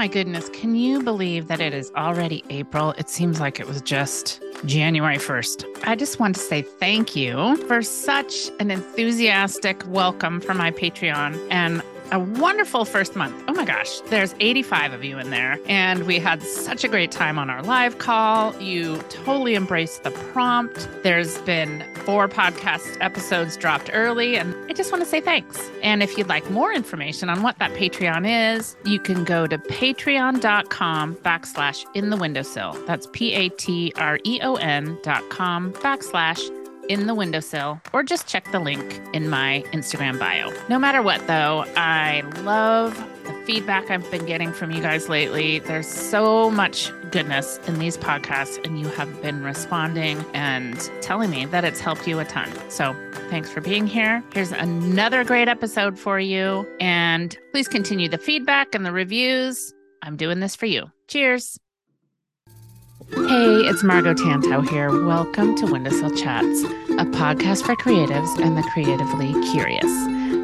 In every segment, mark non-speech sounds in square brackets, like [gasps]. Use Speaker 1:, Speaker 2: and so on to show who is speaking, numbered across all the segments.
Speaker 1: my goodness, can you believe that it is already April? It seems like it was just January 1st. I just want to say thank you for such an enthusiastic welcome for my Patreon. And a wonderful first month. Oh my gosh, there's 85 of you in there. And we had such a great time on our live call. You totally embraced the prompt. There's been four podcast episodes dropped early. And I just want to say thanks. And if you'd like more information on what that Patreon is, you can go to patreon.com backslash in the windowsill. That's P A T R E O N dot com backslash in the windowsill or just check the link in my Instagram bio. No matter what, though, I love the feedback I've been getting from you guys lately. There's so much goodness in these podcasts, and you have been responding and telling me that it's helped you a ton. So thanks for being here. Here's another great episode for you. And please continue the feedback and the reviews. I'm doing this for you. Cheers. Hey, it's Margo Tantau here. Welcome to Windowsill Chats, a podcast for creatives and the creatively curious.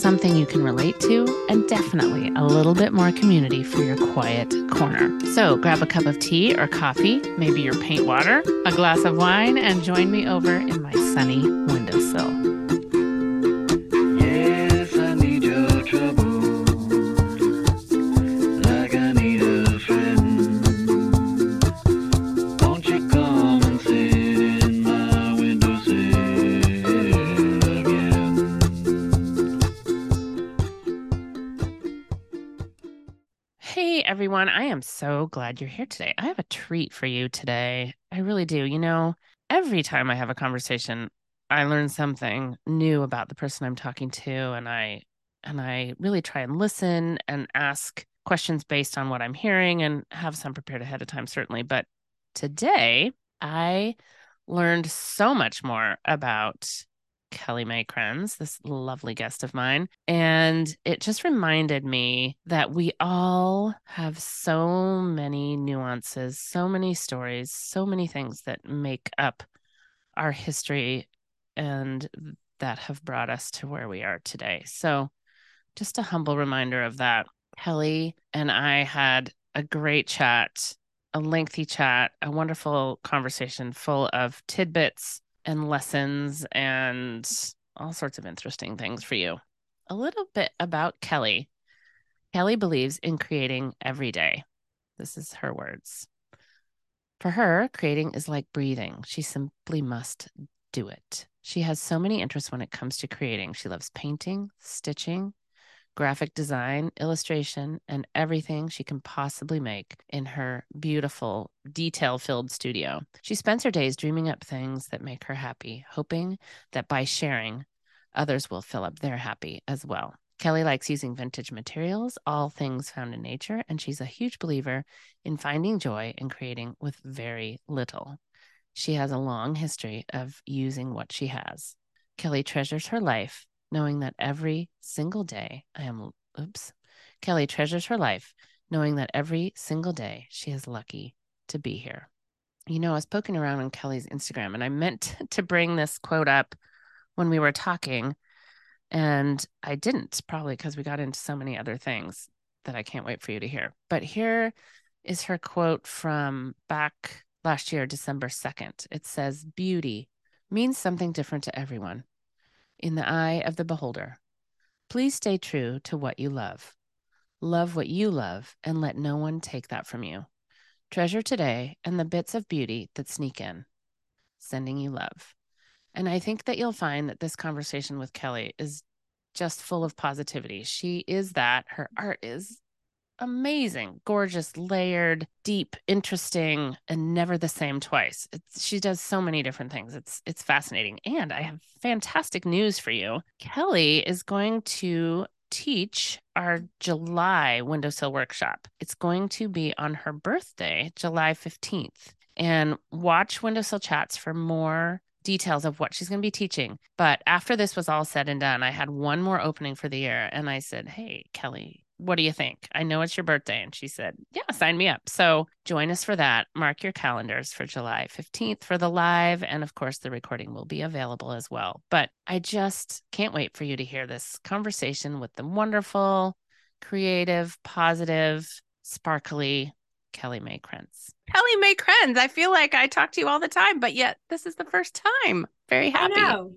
Speaker 1: something you can relate to, and definitely a little bit more community for your quiet corner. So grab a cup of tea or coffee, maybe your paint water, a glass of wine, and join me over in my sunny windowsill. Everyone, I am so glad you're here today. I have a treat for you today. I really do. You know, every time I have a conversation, I learn something new about the person I'm talking to and I and I really try and listen and ask questions based on what I'm hearing and have some prepared ahead of time certainly, but today I learned so much more about Kelli May Krenz, this lovely guest of mine. And it just reminded me that we all have so many nuances, so many stories, so many things that make up our history and that have brought us to where we are today. So, just a humble reminder of that. Kelli and I had a great chat, a lengthy chat, a wonderful conversation full of tidbits and lessons and all sorts of interesting things for you. A little bit about Kelli. Kelli believes in creating every day. This is her words. For her, creating is like breathing. She simply must do it. She has so many interests when it comes to creating. She loves painting, stitching, graphic design, illustration, and everything she can possibly make in her beautiful, detail filled studio. She spends her days dreaming up things that make her happy, hoping that by sharing, others will fill up their happy as well. Kelli likes using vintage materials, all things found in nature, and she's a huge believer in finding joy in creating with very little. She has a long history of using what she has. Kelli treasures her life knowing that every single day I am, oops, Kelli treasures her life, knowing that every single day she is lucky to be here. You know, I was poking around on Kelli's Instagram and I meant [laughs] to bring this quote up when we were talking, and I didn't, probably because we got into so many other things that I can't wait for you to hear. But here is her quote from back last year, December 2nd. It says, Beauty means something different to everyone in the eye of the beholder. Please stay true to what you love. Love what you love and let no one take that from you. Treasure today and the bits of beauty that sneak in. Sending you love. And I think that you'll find that this conversation with Kelli is just full of positivity. She is that. Her art is amazing, gorgeous, layered, deep, interesting, and never the same twice. It's, she does so many different things. It's it's fascinating. And I have fantastic news for you. Kelli is going to teach our July windowsill workshop. It's going to be on her birthday, July 15th. And watch Windowsill Chats for more details of what she's going to be teaching. But after this was all said and done, I had one more opening for the year. And I said, Hey, Kelli, what do you think? I know it's your birthday. And she said, Yeah, sign me up. So join us for that. Mark your calendars for July 15th for the live. And of course, the recording will be available as well. But I just can't wait for you to hear this conversation with the wonderful, creative, positive, sparkly Kelli May Krenz. Kelli May Krenz. I feel like I talk to you all the time, but yet this is the first time. Very happy.
Speaker 2: I know.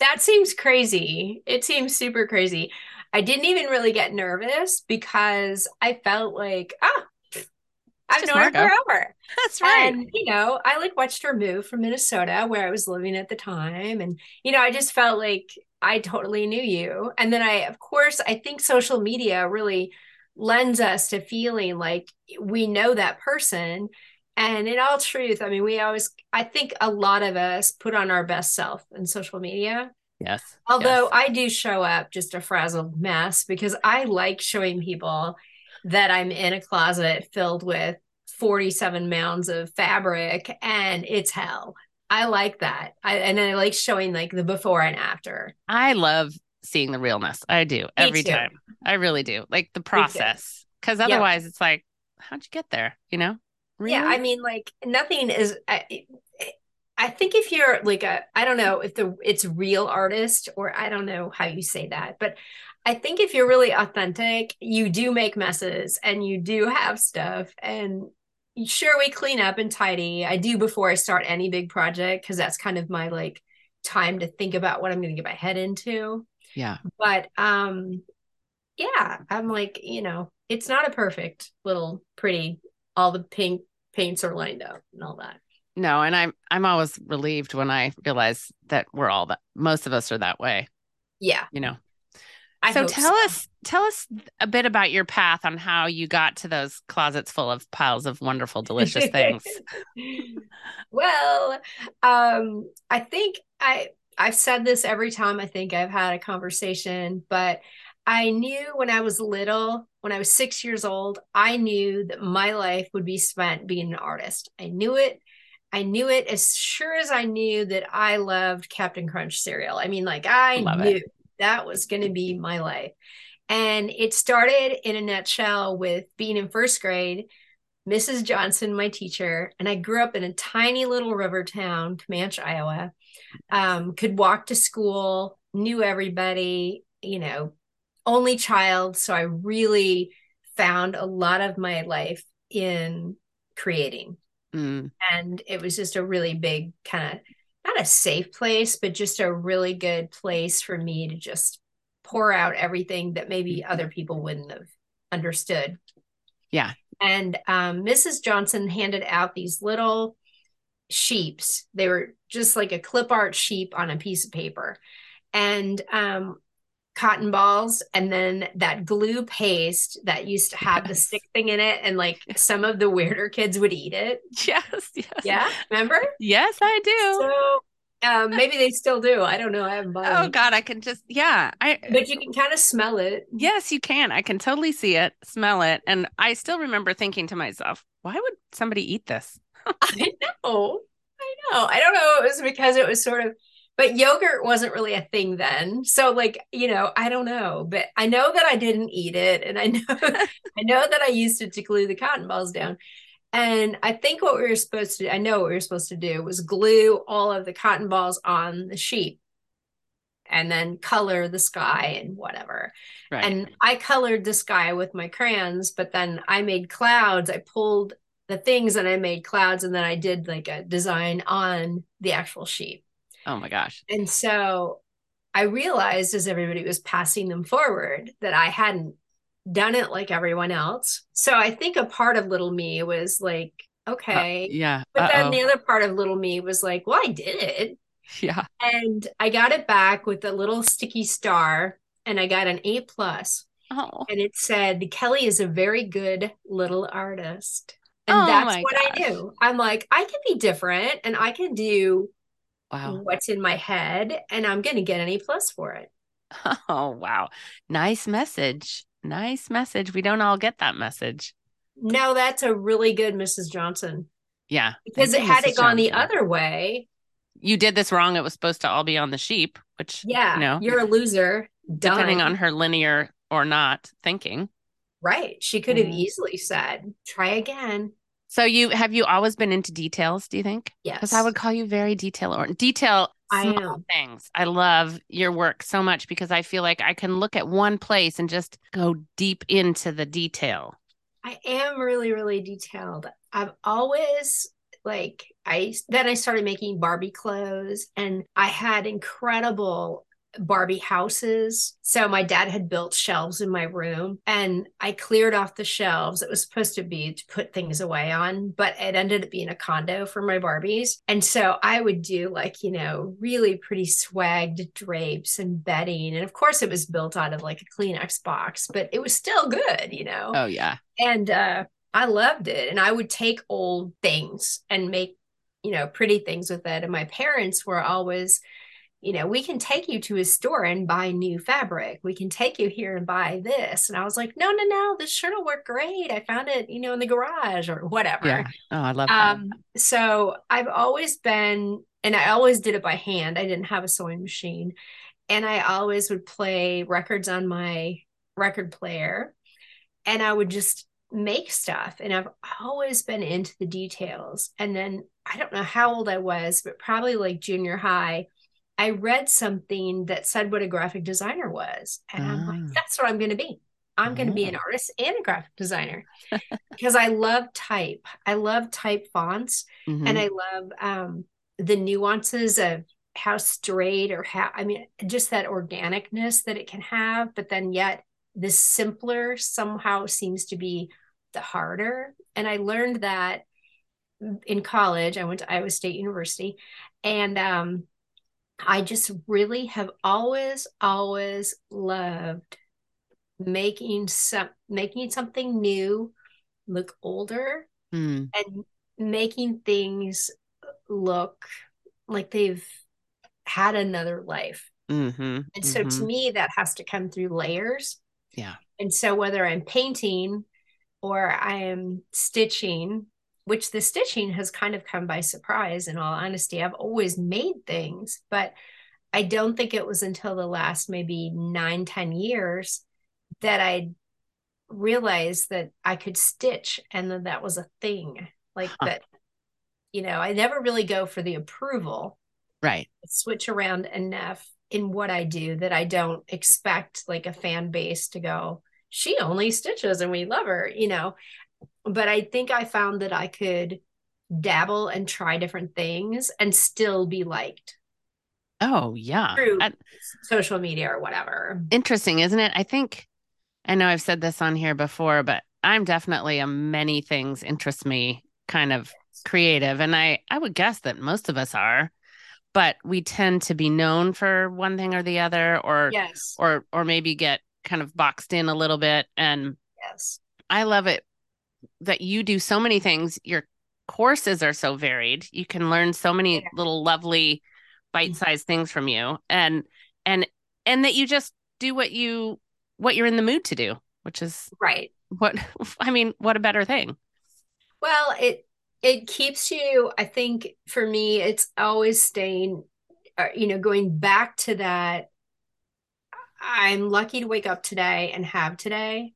Speaker 2: That seems crazy. It seems super crazy. I didn't even really get nervous because I felt like, ah, I've known her forever. [laughs]
Speaker 1: That's right.
Speaker 2: And, you know, I like watched her move from Minnesota where I was living at the time. And, you know, I just felt like I totally knew you. And then I, of course, I think social media really lends us to feeling like we know that person. And in all truth, I mean, we always, I think a lot of us put on our best self in social media.
Speaker 1: Yes.
Speaker 2: Although
Speaker 1: yes.
Speaker 2: I do show up just a frazzled mess because I like showing people that I'm in a closet filled with 47 mounds of fabric and it's hell. I like that. I and I like showing like the before and after.
Speaker 1: I love seeing the realness. I do every
Speaker 2: too.
Speaker 1: time. I really do. Like the process. Because
Speaker 2: Yeah.
Speaker 1: otherwise it's like, how'd you get there? You know?
Speaker 2: Yeah, I mean like nothing is I, I think if you're like a I don't know if the it's real artist or I don't know how you say that, but I think if you're really authentic, you do make messes and you do have stuff and sure we clean up and tidy. I do before I start any big project because that's kind of my like time to think about what I'm going to get my head into.
Speaker 1: yeah.
Speaker 2: But um yeah, I'm like, you know, it's not a perfect little pretty all the pink paints are lined up and all that.
Speaker 1: No, and I'm I'm always relieved when I realize that we're all that most of us are that way,
Speaker 2: Yeah.
Speaker 1: you know.
Speaker 2: I
Speaker 1: so tell
Speaker 2: so.
Speaker 1: us tell us a bit about your path on how you got to those closets full of piles of wonderful delicious things. [laughs]
Speaker 2: well, um, I think I I've said this every time I think I've had a conversation, but I knew when I was little, when I was six years old, I knew that my life would be spent being an artist. I knew it. I knew it as sure as I knew that I loved Captain Crunch cereal. I mean, like I
Speaker 1: Love it.
Speaker 2: knew that was going to be my life. And it started in a nutshell with being in first grade, Mrs. Johnson, my teacher, and I grew up in a tiny little river town, Comanche, Iowa. Um, could walk to school, knew everybody, you know, only child. So I really found a lot of my life in creating.
Speaker 1: Mm,
Speaker 2: And it was just a really big kind of not a safe place, but just a really good place for me to just pour out everything that maybe other people wouldn't have understood.
Speaker 1: Yeah.
Speaker 2: And um, Mrs. Johnson handed out these little sheeps. They were just like a clip art sheep on a piece of paper. And um, cotton balls and then that glue paste that used to have the stick thing in it and like some of the weirder kids would eat it.
Speaker 1: yes, yes.
Speaker 2: Yeah, remember?
Speaker 1: Yes, I do.
Speaker 2: So um, maybe they still do. I don't know. I haven't bought
Speaker 1: oh. God, I can just yeah. I
Speaker 2: But you can kind of smell it.
Speaker 1: yes, you can. I can totally see it, smell it, and I still remember thinking to myself, why would somebody eat this? [laughs]
Speaker 2: I know. I know. I don't know. It was because it was sort of, but yogurt wasn't really a thing then. So like, you know, I don't know, but I know that I didn't eat it, and I [laughs] know, I know that I used it to glue the cotton balls down. And I think what we were supposed to, do, I know what we were supposed to do was glue all of the cotton balls on the sheet and then color the sky and whatever.
Speaker 1: Right.
Speaker 2: And I colored the sky with my crayons, but then I made clouds. I pulled the things and I made clouds, and then I did like a design on the actual sheet.
Speaker 1: Oh my gosh.
Speaker 2: And so I realized as everybody was passing them forward that I hadn't done it like everyone else. So I think a part of little me was like, uh, okay.
Speaker 1: Yeah.
Speaker 2: but then
Speaker 1: uh-oh.
Speaker 2: the other part of little me was like, well, I did it. [laughs]
Speaker 1: yeah.
Speaker 2: And I got it back with a little sticky star and I got an A plus.
Speaker 1: Oh.
Speaker 2: And it said, Kelli is a very good little artist. And
Speaker 1: Oh
Speaker 2: that's what I
Speaker 1: gosh.
Speaker 2: knew. I'm like, I can be different and I can do
Speaker 1: Wow.
Speaker 2: what's in my head and I'm going to get an A plus for it. [laughs]
Speaker 1: Oh, wow. Nice message. Nice message. We don't all get that message.
Speaker 2: No, that's a really good Mrs. Johnson.
Speaker 1: Yeah.
Speaker 2: Because it had it
Speaker 1: Mrs.
Speaker 2: gone the other way,
Speaker 1: You did this wrong. It was supposed to all be on the sheep, which,
Speaker 2: yeah,
Speaker 1: you know,
Speaker 2: you're a loser. Done.
Speaker 1: depending on her linear or not thinking.
Speaker 2: right. She could have
Speaker 1: Mhm.
Speaker 2: easily said, try again.
Speaker 1: So you have you always been into details, do you think?
Speaker 2: Yes.
Speaker 1: Because I would call you very detail or detail
Speaker 2: I
Speaker 1: small
Speaker 2: am.
Speaker 1: things. I love your work so much because I feel like I can look at one place and just go deep into the detail.
Speaker 2: I am really, really detailed. I've always like I then I started making Barbie clothes and I had incredible Barbie houses. So my dad had built shelves in my room and I cleared off the shelves. It was supposed to be to put things away on, but it ended up being a condo for my Barbies. And so I would do like, you know, really pretty swagged drapes and bedding. And of course it was built out of like a Kleenex box, but it was still good, you know
Speaker 1: Oh yeah.
Speaker 2: and uh I loved it and I would take old things and make you know pretty things with it and my parents were always you know we can take you to a store and buy new fabric we can take you here and buy this and I was like no no no this shirt will work great I found it you know in the garage or whatever
Speaker 1: Yeah. Oh, I love that.
Speaker 2: um so I've always been and I always did it by hand I didn't have a sewing machine and I always would play records on my record player and I would just make stuff. And I've always been into the details. And then I don't know how old I was, but probably like junior high, I read something that said what a graphic designer was. And I'm
Speaker 1: Ah.
Speaker 2: like, that's what I'm going to be. I'm going to be an
Speaker 1: Oh.
Speaker 2: artist and a graphic designer [laughs] because I love type. I love type fonts
Speaker 1: Mhm.
Speaker 2: and I love um, the nuances of how straight or how I mean just that organicness that it can have, but then yet the simpler somehow seems to be the harder. And I learned that in college. I went to Iowa State University, and um, I just really have always, always loved making some making something new look older
Speaker 1: Mm.
Speaker 2: and making things look like they've had another life.
Speaker 1: Mhm.
Speaker 2: And so to
Speaker 1: Mhm.
Speaker 2: me, that has to come through layers.
Speaker 1: Yeah.
Speaker 2: And so whether I'm painting or I am stitching, which the stitching has kind of come by surprise, in all honesty, I've always made things, but I don't think it was until the last maybe nine, ten years that I realized that I could stitch and that that was a thing. Like
Speaker 1: Huh.
Speaker 2: that, you know, I never really go for the approval
Speaker 1: Right.
Speaker 2: switch around enough in what I do that I don't expect like a fan base to go, she only stitches and we love her, you know. But I think I found that I could dabble and try different things and still be liked
Speaker 1: Oh, yeah.
Speaker 2: through
Speaker 1: And-
Speaker 2: social media or whatever.
Speaker 1: interesting, isn't it? I think I know I've said this on here before, but I'm definitely a many things interest me kind of creative. And I, I would guess that most of us are, but we tend to be known for one thing or the other, or
Speaker 2: Yes.
Speaker 1: or or maybe get kind of boxed in a little bit. And
Speaker 2: Yes.
Speaker 1: I love it that you do so many things. Your courses are so varied. You can learn so many
Speaker 2: Yeah.
Speaker 1: little lovely bite-sized things from you. And and and that you just do what you what you're in the mood to do, which is
Speaker 2: Right.
Speaker 1: what [laughs] I mean, what a better thing.
Speaker 2: Well, it it keeps you, I think for me, it's always staying, uh, you know, going back to that. I'm lucky to wake up today and have today.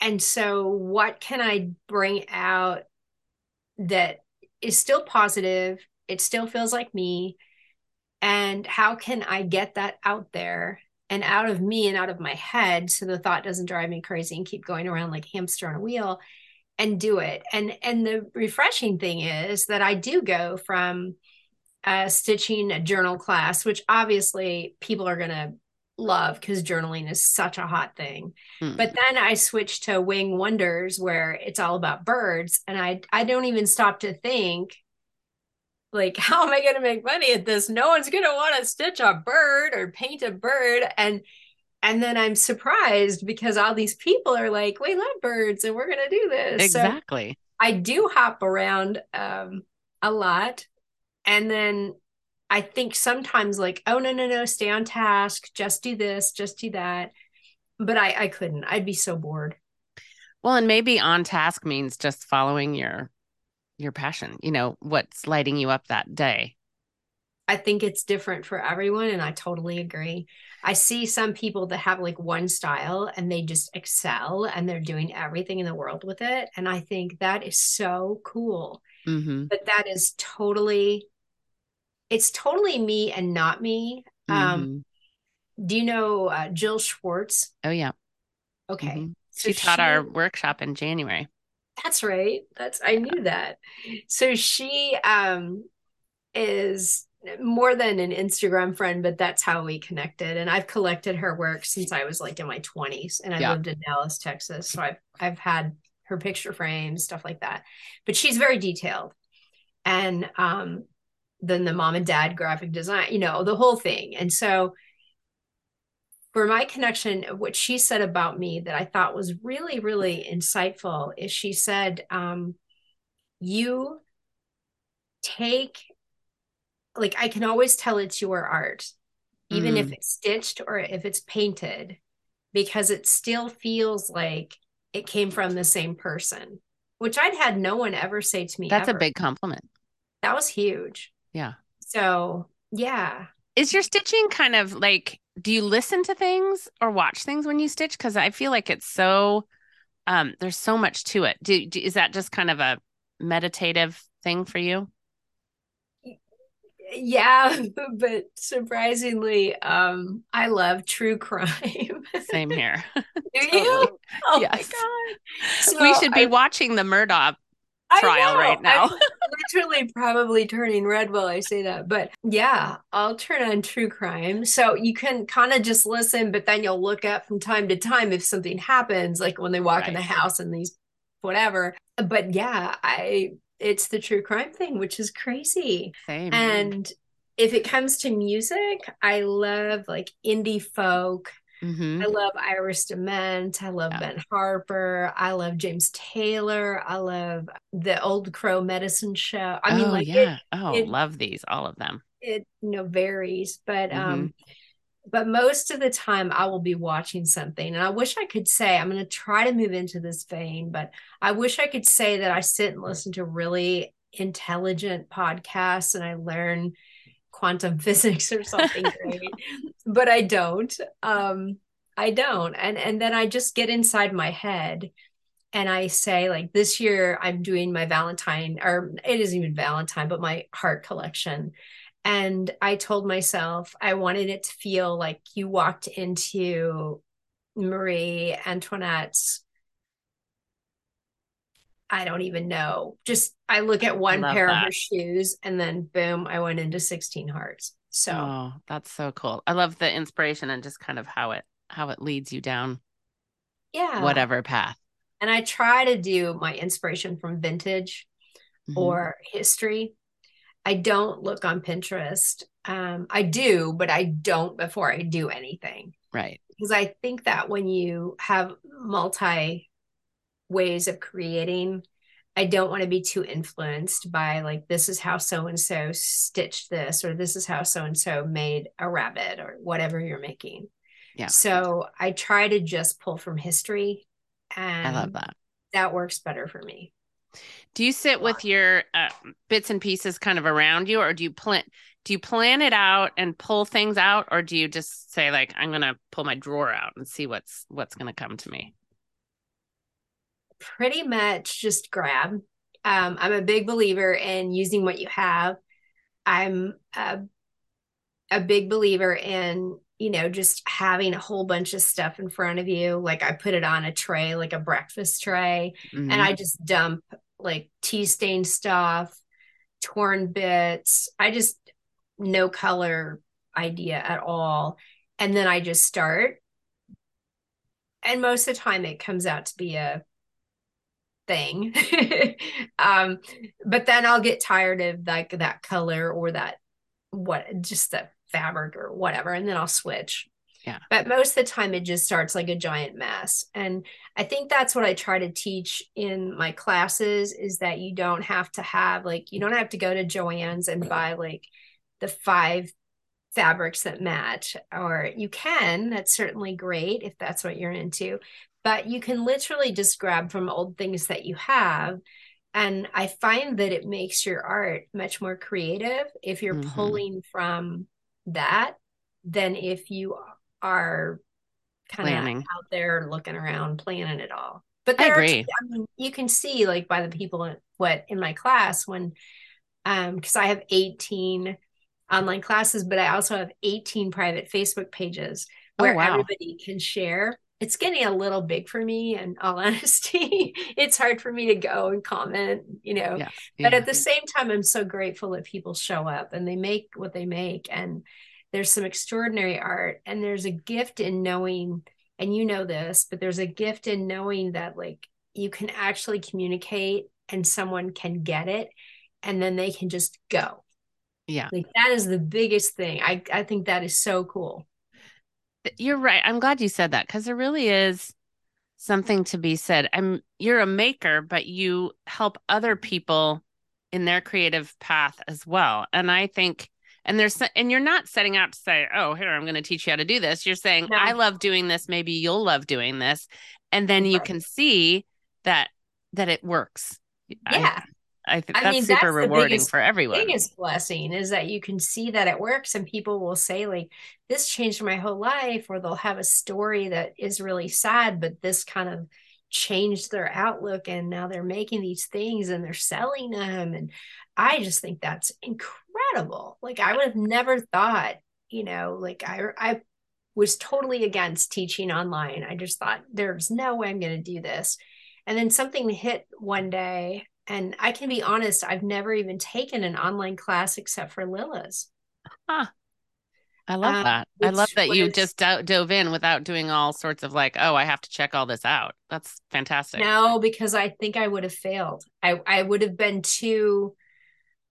Speaker 2: And so, what can I bring out that is still positive? It still feels like me. And how can I get that out there and out of me and out of my head so the thought doesn't drive me crazy and keep going around like hamster on a wheel? and do it. And and the refreshing thing is that I do go from uh, stitching a journal class, which obviously people are gonna love because journaling is such a hot thing.
Speaker 1: Mm.
Speaker 2: But then I switched to Wing Wonders, where it's all about birds, and I I don't even stop to think. Like, [laughs] how am I going to make money at this? No one's going to want to stitch a bird or paint a bird. And and then I'm surprised because all these people are like, we love birds and we're going to do this. So
Speaker 1: exactly.
Speaker 2: I do hop around um, a lot. And then I think sometimes like, oh no, no, no, stay on task, just do this, just do that. But I I couldn't. I'd be so bored.
Speaker 1: Well, and maybe on task means just following your your passion, you know, what's lighting you up that day.
Speaker 2: I think it's different for everyone, and I totally agree. I see some people that have like one style and they just excel and they're doing everything in the world with it. And I think that is so cool.
Speaker 1: Mm-hmm.
Speaker 2: But that is totally, it's totally me and not me. Um,
Speaker 1: Mhm.
Speaker 2: do you know uh, Jill Schwartz?
Speaker 1: Oh yeah.
Speaker 2: Okay.
Speaker 1: Mhm.
Speaker 2: So
Speaker 1: She taught our workshop in January.
Speaker 2: That's right. That's I knew that. So she um is more than an Instagram friend, but that's how we connected. And I've collected her work since I was like in my 20s and I
Speaker 1: Yeah.
Speaker 2: lived in Dallas, Texas. So I've I've had her picture frames, stuff like that. But she's very detailed. And um then the mom and dad graphic design, you know, the whole thing. And so for my connection, what she said about me that I thought was really, really insightful is she said, um, you take like I can always tell it's your art, even if
Speaker 1: Mm.
Speaker 2: it's stitched or if it's painted, because it still feels like it came from the same person, which I'd had no one ever say to me.
Speaker 1: That's a big compliment.
Speaker 2: that was huge.
Speaker 1: Yeah.
Speaker 2: So yeah.
Speaker 1: Is your stitching kind of like do you listen to things or watch things when you stitch cuz I feel like it's so um there's so much to it. Do, do is that just kind of a meditative thing for you?
Speaker 2: Yeah, [laughs] but surprisingly, um, I love true [laughs] crime.
Speaker 1: Same here.
Speaker 2: Do [laughs] you? Oh
Speaker 1: Yes.
Speaker 2: my god.
Speaker 1: we should be
Speaker 2: I-
Speaker 1: watching the
Speaker 2: Murdaugh
Speaker 1: trial right now.
Speaker 2: I'm [laughs] literally probably turning red while I say that. But yeah, I'll turn on true crime. So you can kind of just listen, but then you'll look up from time to time if something happens, like when they walk in the house and these whatever. But yeah, I it's the true crime thing, which is crazy.
Speaker 1: Same.
Speaker 2: And if it comes to music, I love like indie folk.
Speaker 1: Mhm.
Speaker 2: I love Iris Dement. I love
Speaker 1: Yeah.
Speaker 2: Ben Harper. I love James Taylor. I love the Old Crow Medicine Show. I mean,
Speaker 1: oh
Speaker 2: like
Speaker 1: yeah. oh,
Speaker 2: it-
Speaker 1: love these, all of them.
Speaker 2: it, it you know varies, but
Speaker 1: Mm-hmm.
Speaker 2: um, but most of the time I will be watching something, and I wish I could say I'm going to try to move into this vein, but I wish I could say that I sit and listen to really intelligent podcasts and I learn quantum [laughs] physics or something [laughs] great but i don't um i don't and and then i just get inside my head and i say like this year i'm doing my valentine or it isn't even valentine but my heart collection and i told myself i wanted it to feel like you walked into marie antoinette's I don't even know. Just I look at one pair of her shoes and then boom, I went into 16 hearts. So
Speaker 1: Oh, that's so cool. I love the inspiration and just kind of how it how it leads you down
Speaker 2: yeah.
Speaker 1: whatever path.
Speaker 2: And I try to do my inspiration from vintage
Speaker 1: Mhm.
Speaker 2: or history. I don't look on Pinterest. Um, I do, but I don't before I do anything.
Speaker 1: right.
Speaker 2: Because I think that when you have multi ways of creating, I don't want to be too influenced by like this is how so and so stitched this or this is how so and so made a rabbit or whatever you're making.
Speaker 1: Yeah.
Speaker 2: So I try to just pull from history and
Speaker 1: I love that.
Speaker 2: that works better for me.
Speaker 1: Do you sit with your uh, bits and pieces kind of around you, or do you plan? Do you plan it out and pull things out, or do you just say like, "I'm gonna pull my drawer out and see what's what's gonna come to me"?
Speaker 2: Pretty much just grab. Um, I'm a big believer in using what you have. I'm a, a big believer in, you know, just having a whole bunch of stuff in front of you. Like I put it on a tray, like a breakfast tray,
Speaker 1: Mhm.
Speaker 2: and I just dump like tea stain stuff, torn bits. I just no color idea at all. And then I just start. And most of the time it comes out to be a thing. [laughs] um, but then I'll get tired of like that color or that what just the fabric or whatever, and then I'll switch.
Speaker 1: Yeah.
Speaker 2: But most of the time it just starts like a giant mess. And I think that's what I try to teach in my classes is that you don't have to have like you don't have to go to Joann's and buy like the five fabrics that match or you can that's certainly great if that's what you're into but you can literally just grab from old things that you have and i find that it makes your art much more creative if you're
Speaker 1: Mhm.
Speaker 2: pulling from that than if you are kind of out there looking around planning it all but
Speaker 1: I
Speaker 2: there are. I mean, you can see like by the people in, what in my class when um because I have 18 online classes, but I also have 18 private Facebook pages
Speaker 1: Oh,
Speaker 2: where
Speaker 1: wow.
Speaker 2: everybody can share. It's getting a little big for me, in all [laughs] honesty. it's hard for me to go and comment, you know.
Speaker 1: Yeah.
Speaker 2: But at the same time, I'm so grateful that people show up and they make what they make. And there's some extraordinary art, and there's a gift in knowing, and you know this, but there's a gift in knowing that like you can actually communicate and someone can get it and then they can just go.
Speaker 1: Yeah.
Speaker 2: Like that is the biggest thing. I, I think that is so cool.
Speaker 1: You're right. I'm glad you said that because there really is something to be said. I'm you're a maker, but you help other people in their creative path as well. And I think and there's and you're not setting out to say, "Oh, here I'm going to teach you how to do this." You're saying,
Speaker 2: No.
Speaker 1: "I love doing this, maybe you'll love doing this." And then you
Speaker 2: Right.
Speaker 1: can see that that it works.
Speaker 2: Yeah.
Speaker 1: I, think
Speaker 2: I
Speaker 1: that's
Speaker 2: mean,
Speaker 1: super
Speaker 2: that's
Speaker 1: rewarding
Speaker 2: biggest-
Speaker 1: for everyone.
Speaker 2: The biggest blessing is that you can see that it works and people will say like this changed my whole life or they'll have a story that is really sad but this kind of changed their outlook and now they're making these things and they're selling them and i just think that's incredible. Like i would have never thought you know like i i was totally against teaching online. I just thought there's no way i'm going to do this. And then something hit one day and I can be honest, I've never even taken an online class except for Lila's.
Speaker 1: I love
Speaker 2: Um,
Speaker 1: that. I love that you just do- dove in without doing all sorts of like, oh, I have to check all this out. That's fantastic.
Speaker 2: No, because I think I would have failed. I, I would have been too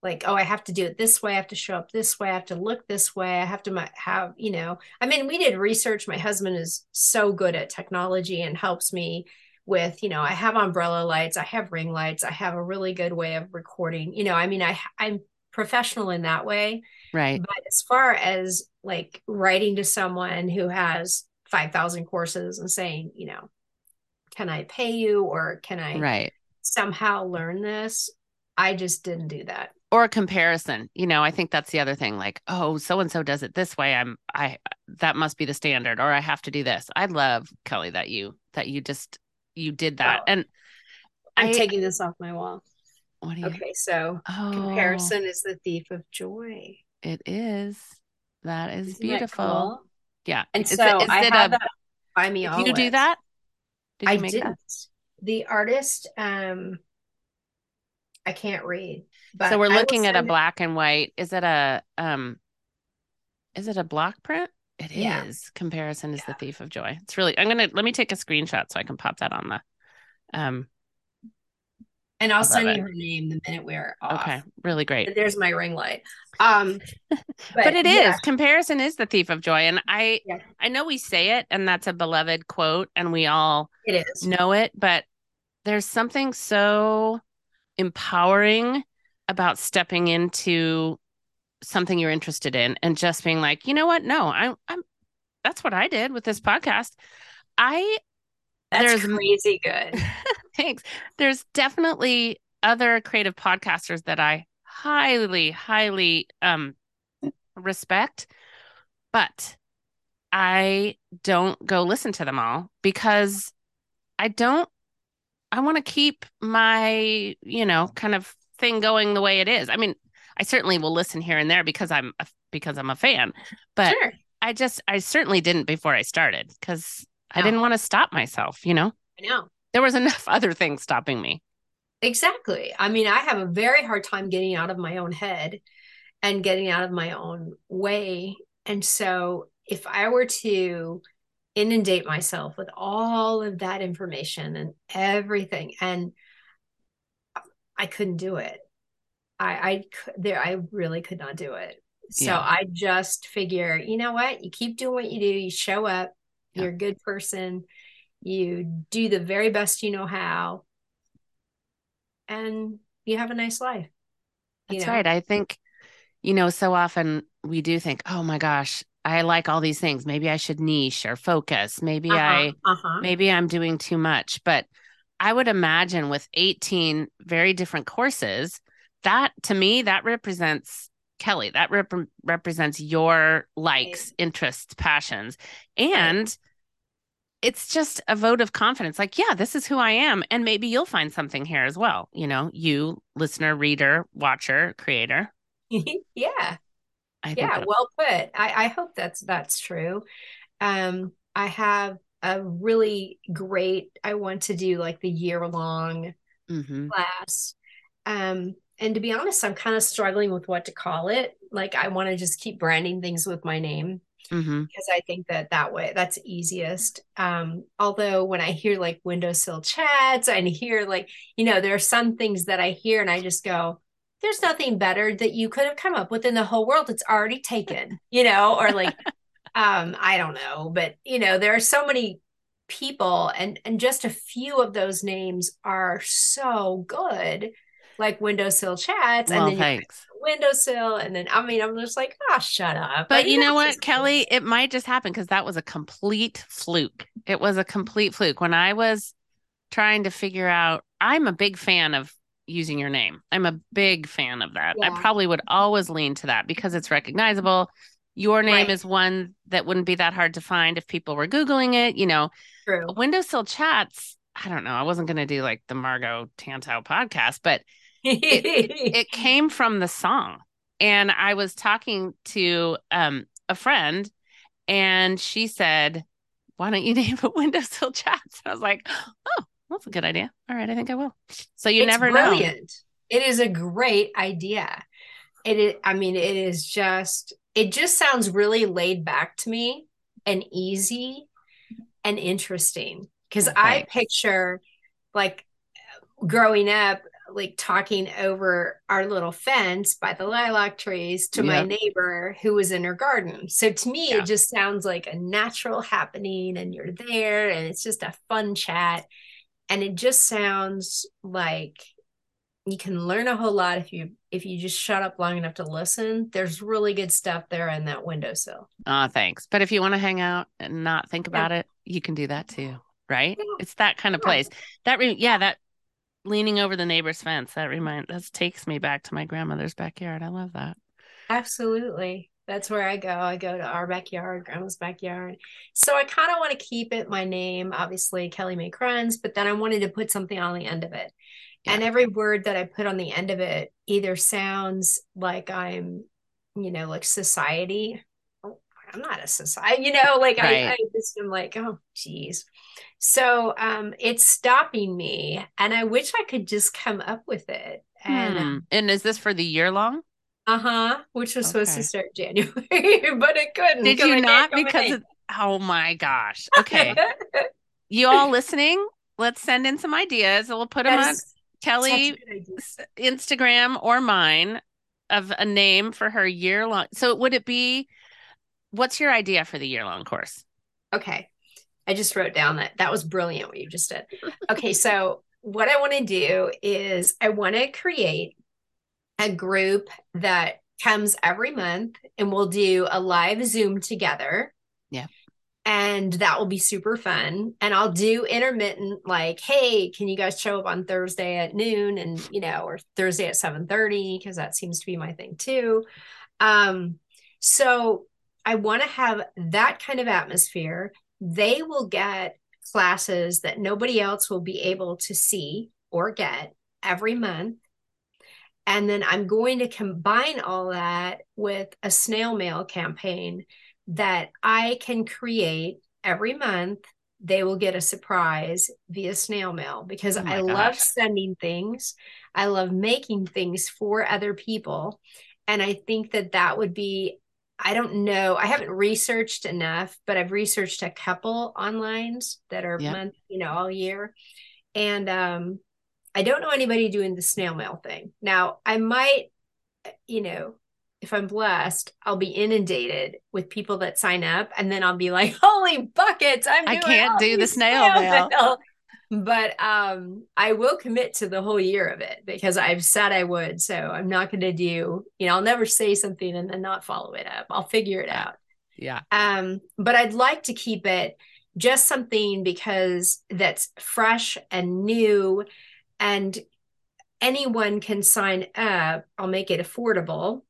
Speaker 2: like, oh, I have to do it this way. I have to show up this way. I have to look this way. I have to have, you know, I mean, we did research. My husband is so good at technology and helps me with, you know, I have umbrella lights, I have ring lights, I have a really good way of recording. You know, I mean, I I'm professional in that way.
Speaker 1: Right.
Speaker 2: But as far as like writing to someone who has 5,000 courses and saying, you know, can I pay you or can I
Speaker 1: Right.
Speaker 2: somehow learn this? I just didn't do that.
Speaker 1: Or a comparison. You know, I think that's the other thing. Like, oh, so and so does it this way. I'm I that must be the standard, or I have to do this. I love Kelli that you that you just you did that.
Speaker 2: Oh.
Speaker 1: And
Speaker 2: I'm
Speaker 1: I-
Speaker 2: taking this off my wall.
Speaker 1: what do you
Speaker 2: Okay, so
Speaker 1: Oh,
Speaker 2: comparison is the thief of joy.
Speaker 1: It is. That is
Speaker 2: Isn't that
Speaker 1: beautiful.
Speaker 2: cool?
Speaker 1: Yeah.
Speaker 2: And
Speaker 1: Is
Speaker 2: so
Speaker 1: is
Speaker 2: I
Speaker 1: it
Speaker 2: have
Speaker 1: a-
Speaker 2: that by me
Speaker 1: you do that? Did you
Speaker 2: I
Speaker 1: make
Speaker 2: didn't.
Speaker 1: that?
Speaker 2: The artist, um, I can't read. But
Speaker 1: so we're looking at a
Speaker 2: it-
Speaker 1: black and white. Is it a um is it a block print? It is.
Speaker 2: Yeah.
Speaker 1: Comparison is the thief of joy. It's really I'm gonna let me take a screenshot so I can pop that on the um
Speaker 2: and I'll send
Speaker 1: it.
Speaker 2: you her name the minute we're off.
Speaker 1: okay. Really great.
Speaker 2: But there's my ring light. Um, [laughs]
Speaker 1: But, it is
Speaker 2: yeah,
Speaker 1: comparison is the thief of joy. And I
Speaker 2: Yeah.
Speaker 1: I know we say it and that's a beloved quote and we all
Speaker 2: it is.
Speaker 1: know it, but there's something so empowering about stepping into something you're interested in and just being like, you know what? No, I'm I'm that's what I did with this podcast. I
Speaker 2: That's
Speaker 1: there's-
Speaker 2: crazy good. [laughs]
Speaker 1: thanks. There's definitely other creative podcasters that I highly, highly um respect, but I don't go listen to them all because I don't I want to keep my, you know, kind of thing going the way it is. I mean, I certainly will listen here and there because I'm a, because I'm a fan, but
Speaker 2: sure.
Speaker 1: I just I certainly didn't before I started because I didn't want to stop myself, you know.
Speaker 2: I know.
Speaker 1: There was enough [laughs] other things stopping me.
Speaker 2: Exactly. I mean, I have a very hard time getting out of my own head and getting out of my own way. And so if I were to inundate myself with all of that information and everything, and I couldn't do it. I I there I really could not do it. So
Speaker 1: Yeah.
Speaker 2: I just figure, you know what? You keep doing what you do, you show up,
Speaker 1: Yeah.
Speaker 2: you're a good person, you do the very best you know how, and you have a nice life.
Speaker 1: That's
Speaker 2: know?
Speaker 1: right. I think, you know, so often we do think, oh my gosh, I like all these things. Maybe I should niche or focus. Maybe I,
Speaker 2: uh-huh.
Speaker 1: maybe I'm doing too much. But I would imagine with 18 very different courses, that to me, that represents Kelli. That rep- represents your likes, interests, passions. And it's just a vote of confidence. Like, yeah, this is who I am. And maybe you'll find something here as well. You know, you, listener, reader, watcher, creator. [laughs]
Speaker 2: yeah. Yeah well put I, I hope that's that's true um i have a really great i want to do like the year long
Speaker 1: Mhm.
Speaker 2: class um and to be honest i'm kind of struggling with what to call it like i want to just keep branding things with my name
Speaker 1: Mhm.
Speaker 2: because i think that that way that's easiest um although when i hear like windowsill chats and hear like you know there are some things that i hear and i just go there's nothing better that you could have come up with in the whole world it's already taken you know or like [laughs] um i don't know but you know there are so many people and and just a few of those names are so good like windowsill chats
Speaker 1: Well,
Speaker 2: and then
Speaker 1: thanks.
Speaker 2: windowsill and then i mean i'm just like oh shut up
Speaker 1: But you know what, Kelli? It might just happen because that was a complete fluke. It was a complete fluke. When I was trying to figure out, I'm a big fan of using your name. I'm a big fan of that. I probably would always lean to that because it's recognizable. Your name
Speaker 2: Right.
Speaker 1: is one that wouldn't be that hard to find if people were Googling it. You know,
Speaker 2: true
Speaker 1: Windowsill chats. I don't know. I wasn't going to do like the Margo Tantau podcast, but [laughs] it came from the song and i was talking to um a friend and she said why don't you [laughs] name it windowsill chats and i was like oh that's a good idea all right i think i will so you
Speaker 2: It's
Speaker 1: never know.
Speaker 2: It is a great idea. It is, I mean, it is just, it just sounds really laid back to me and easy and interesting. Because
Speaker 1: Oh,
Speaker 2: I picture like growing up, like talking over our little fence by the lilac trees to my neighbor who was in her garden. So to me,
Speaker 1: Yeah.
Speaker 2: it just sounds like a natural happening and you're there and it's just a fun chat. And it just sounds like you can learn a whole lot if you if you just shut up long enough to listen. There's really good stuff there in that windowsill.
Speaker 1: oh thanks but if you want to hang out and not think about it you can do that too right
Speaker 2: Yeah.
Speaker 1: it's that kind of
Speaker 2: Yeah.
Speaker 1: place that re- yeah that leaning over the neighbor's fence that reminds that takes me back to my grandmother's backyard i love that
Speaker 2: Absolutely. That's where I go. I go to our backyard, grandma's backyard. So I kind of want to keep it my name, obviously Kelli May Krenz, but then I wanted to put something on the end of it. And every word that I put on the end of it either sounds like I'm, you know, like society. I'm not a society, you know, like I, I just am like, oh, geez. So um, it's stopping me, and I wish I could just come up with it. And
Speaker 1: Hmm. and is this for the year long
Speaker 2: uh huh, which was supposed to start January, [laughs] but it couldn't.
Speaker 1: Did you
Speaker 2: can't
Speaker 1: Because it, oh my gosh. Okay. [laughs] you all listening? Let's send in some ideas. We'll put them on
Speaker 2: is such a Kelli.
Speaker 1: Instagram or mine of a name for her year long. So would it be what's your idea for the year long course?
Speaker 2: Okay. I just wrote down that that was brilliant what you just did. Okay, so what I want to do is I want to create a group that comes every month and we'll do a live Zoom together.
Speaker 1: Yeah.
Speaker 2: And that will be super fun. And I'll do intermittent like, hey, can you guys show up on Thursday at noon and you know, or Thursday at 7:30 because that seems to be my thing too. Um so I want to have that kind of atmosphere. They will get classes that nobody else will be able to see or get every month. And then I'm going to combine all that with a snail mail campaign that I can create every month. They will get a surprise via snail mail because
Speaker 1: Oh
Speaker 2: I love sending things. I love making things for other people. And I think that that would be I don't know. I haven't researched enough, but I've researched a couple onlines that are
Speaker 1: Yeah.
Speaker 2: month, you know, all year. And um I don't know anybody doing the snail mail thing. Now, I might, you know, if I'm blessed, I'll be inundated with people that sign up and then I'll be like, holy buckets, I'm
Speaker 1: I can't do the
Speaker 2: these
Speaker 1: snail mail.
Speaker 2: But um I will commit to the whole year of it because I've said I would. So I'm not going to do, you know, I'll never say something and then not follow it up. I'll figure it out.
Speaker 1: Yeah.
Speaker 2: Um, but I'd like to keep it just something because that's fresh and new and anyone can sign up. I'll make it affordable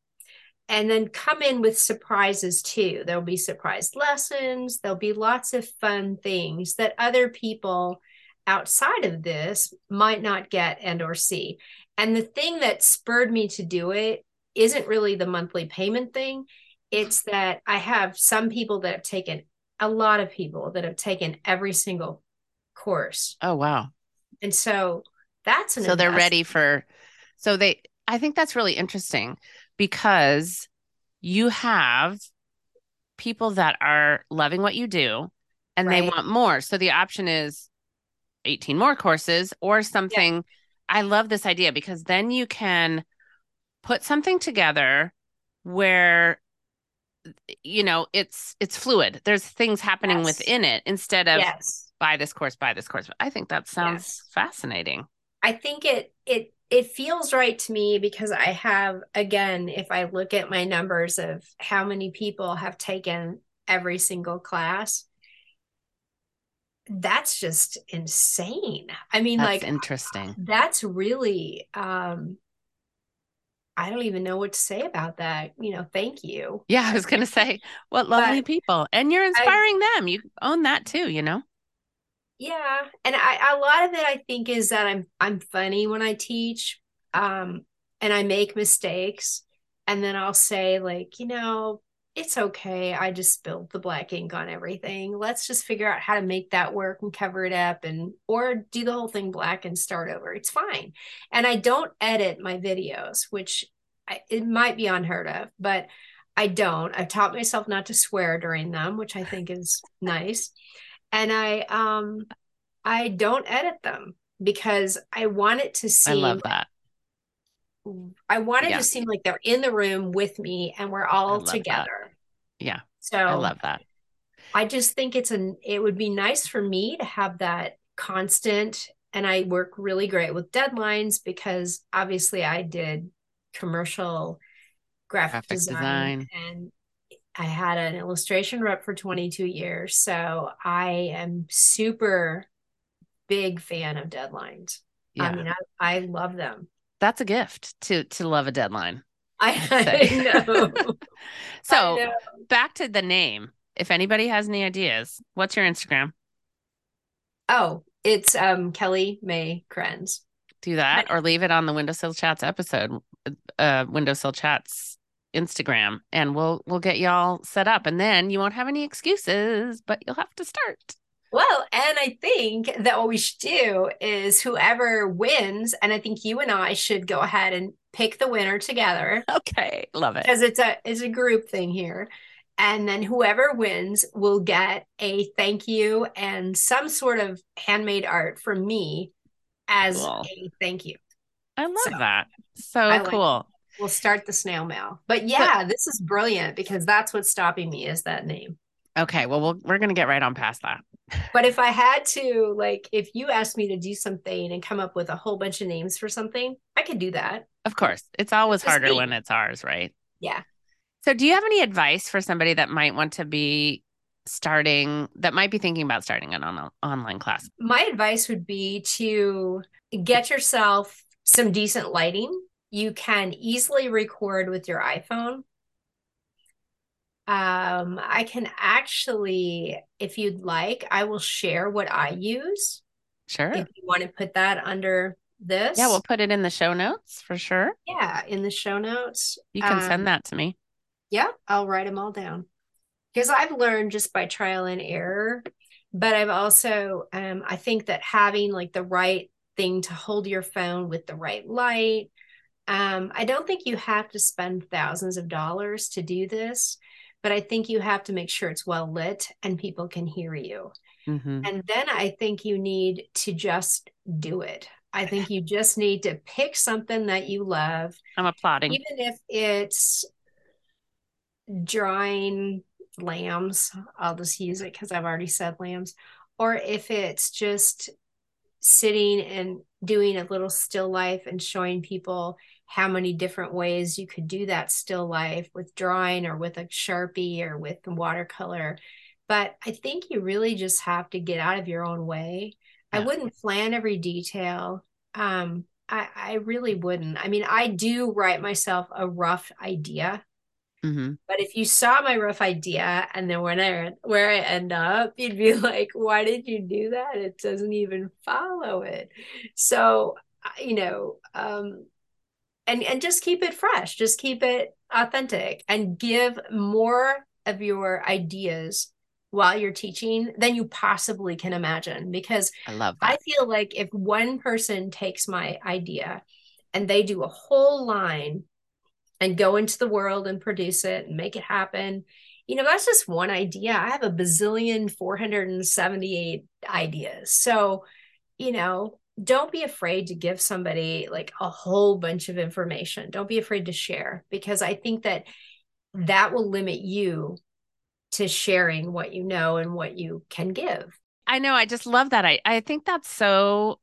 Speaker 2: and then come in with surprises too. There'll be surprise lessons, there'll be lots of fun things that other people outside of this might not get and or see. And the thing that spurred me to do it isn't really the monthly payment thing. It's that I have some people that have taken a lot of people that have taken every single course.
Speaker 1: Oh wow.
Speaker 2: And so that's an
Speaker 1: So they're ready for so they I think that's really interesting because you have people that are loving what you do and they want more. So the option is 18 more courses or something. I love this idea because then you can put something together where you know it's it's fluid. There's things happening
Speaker 2: Yes.
Speaker 1: within it instead of
Speaker 2: Yes.
Speaker 1: buy this course, buy this course. I think that sounds
Speaker 2: Yes.
Speaker 1: fascinating.
Speaker 2: I think it it it feels right to me because I have again, if I look at my numbers of how many people have taken every single class, that's just insane. I mean,
Speaker 1: That's
Speaker 2: like
Speaker 1: interesting.
Speaker 2: that's really um I don't even know what to say about that. You know, thank you.
Speaker 1: Yeah, I was going to say, what lovely
Speaker 2: But
Speaker 1: people. And you're inspiring them. You own that too, you know?
Speaker 2: Yeah, and I a lot of it I think is that I'm I'm funny when I teach, um, and I make mistakes, and then I'll say like, you know, it's okay. I just spilled the black ink on everything. Let's just figure out how to make that work and cover it up, and or do the whole thing black and start over. It's fine, and I don't edit my videos, which I, it might be unheard of, but I don't. I've taught myself not to swear during them, which I think is nice and I um I don't edit them because I want it to seem I
Speaker 1: love that.
Speaker 2: I want it
Speaker 1: Yeah.
Speaker 2: to seem like they're in the room with me and we're all
Speaker 1: together. that. Yeah,
Speaker 2: So
Speaker 1: I love that.
Speaker 2: I just think it's an it would be nice for me to have that constant and I work really great with deadlines because obviously I did commercial graphic,
Speaker 1: Graphic
Speaker 2: design,
Speaker 1: design.
Speaker 2: and I had an illustration rep for 22 years. So I am super big fan of deadlines.
Speaker 1: Yeah.
Speaker 2: I mean, I, I love them.
Speaker 1: That's a gift to to love a deadline.
Speaker 2: I. [laughs] I know. [laughs]
Speaker 1: So back to the name. If anybody has any ideas, what's your Instagram?
Speaker 2: Oh, it's um Kelli May Krenz.
Speaker 1: Do that or leave it on the Windowsill Chats episode, uh Windowsill Chats Instagram, and we'll we'll get y'all set up. And then you won't have any excuses, but you'll have to start.
Speaker 2: Well, and I think that what we should do is whoever wins, and I think you and I should go ahead and pick the winner together [laughs]
Speaker 1: Okay. Love it.
Speaker 2: because it's a it's a group thing here. And then whoever wins will get a thank you and some sort of handmade art from me as
Speaker 1: Cool.
Speaker 2: a thank you.
Speaker 1: I love
Speaker 2: So,
Speaker 1: that. So
Speaker 2: I like
Speaker 1: cool.
Speaker 2: We'll start the snail mail. But yeah, this is brilliant because that's what's stopping me is that name.
Speaker 1: Okay. Well, we'll we're gonna get right on past that.
Speaker 2: But if I had to, like, if you asked me to do something and come up with a whole bunch of names for something, I could do that.
Speaker 1: Of course, it's always
Speaker 2: Just
Speaker 1: harder
Speaker 2: me.
Speaker 1: when it's ours, right?
Speaker 2: Yeah.
Speaker 1: So, do you have any advice for somebody that might want to be starting, that might be thinking about starting an on- online class?
Speaker 2: My advice would be to get yourself some decent lighting. You can easily record with your iPhone. Um, I can actually, if you'd like, I will share what I use.
Speaker 1: Sure.
Speaker 2: If you want to put that under this,
Speaker 1: Yeah, we'll put it in the show notes for sure.
Speaker 2: yeah, in the show notes.
Speaker 1: You can
Speaker 2: Um,
Speaker 1: send that to me.
Speaker 2: Yeah, I'll write them all down. Because I've learned just by trial and error, but I've also um I think that having like the right thing to hold your phone with the right light. Um, I don't think you have to spend thousands of dollars to do this, but I think you have to make sure it's well lit and people can hear you.
Speaker 1: hmm
Speaker 2: And then I think you need to just do it. I think you just need to pick something that you love
Speaker 1: I'm applauding.
Speaker 2: even if it's drawing lambs, I'll just use it because I've already said lambs, or if it's just sitting and doing a little still life and showing people how many different ways you could do that still life with drawing or with a sharpie or with watercolor but i think you really just have to get out of your own way i wouldn't plan every detail um I, I really wouldn't. I mean, I do write myself a rough idea,
Speaker 1: hmm
Speaker 2: but if you saw my rough idea and then when I where I end up, you'd be [laughs] like, "Why did you do that? It doesn't even follow it." So, you know, um, and and just keep it fresh, just keep it authentic, and give more of your ideas while you're teaching than you possibly can imagine because
Speaker 1: I love
Speaker 2: I feel like if one person takes my idea and they do a whole line and go into the world and produce it and make it happen, you know, that's just one idea. I have a bazillion 478 ideas. So, you know, don't be afraid to give somebody like a whole bunch of information. Don't be afraid to share because I think that that will limit you to sharing what you know and what you can give.
Speaker 1: I know. I just love that. I, I think that's so,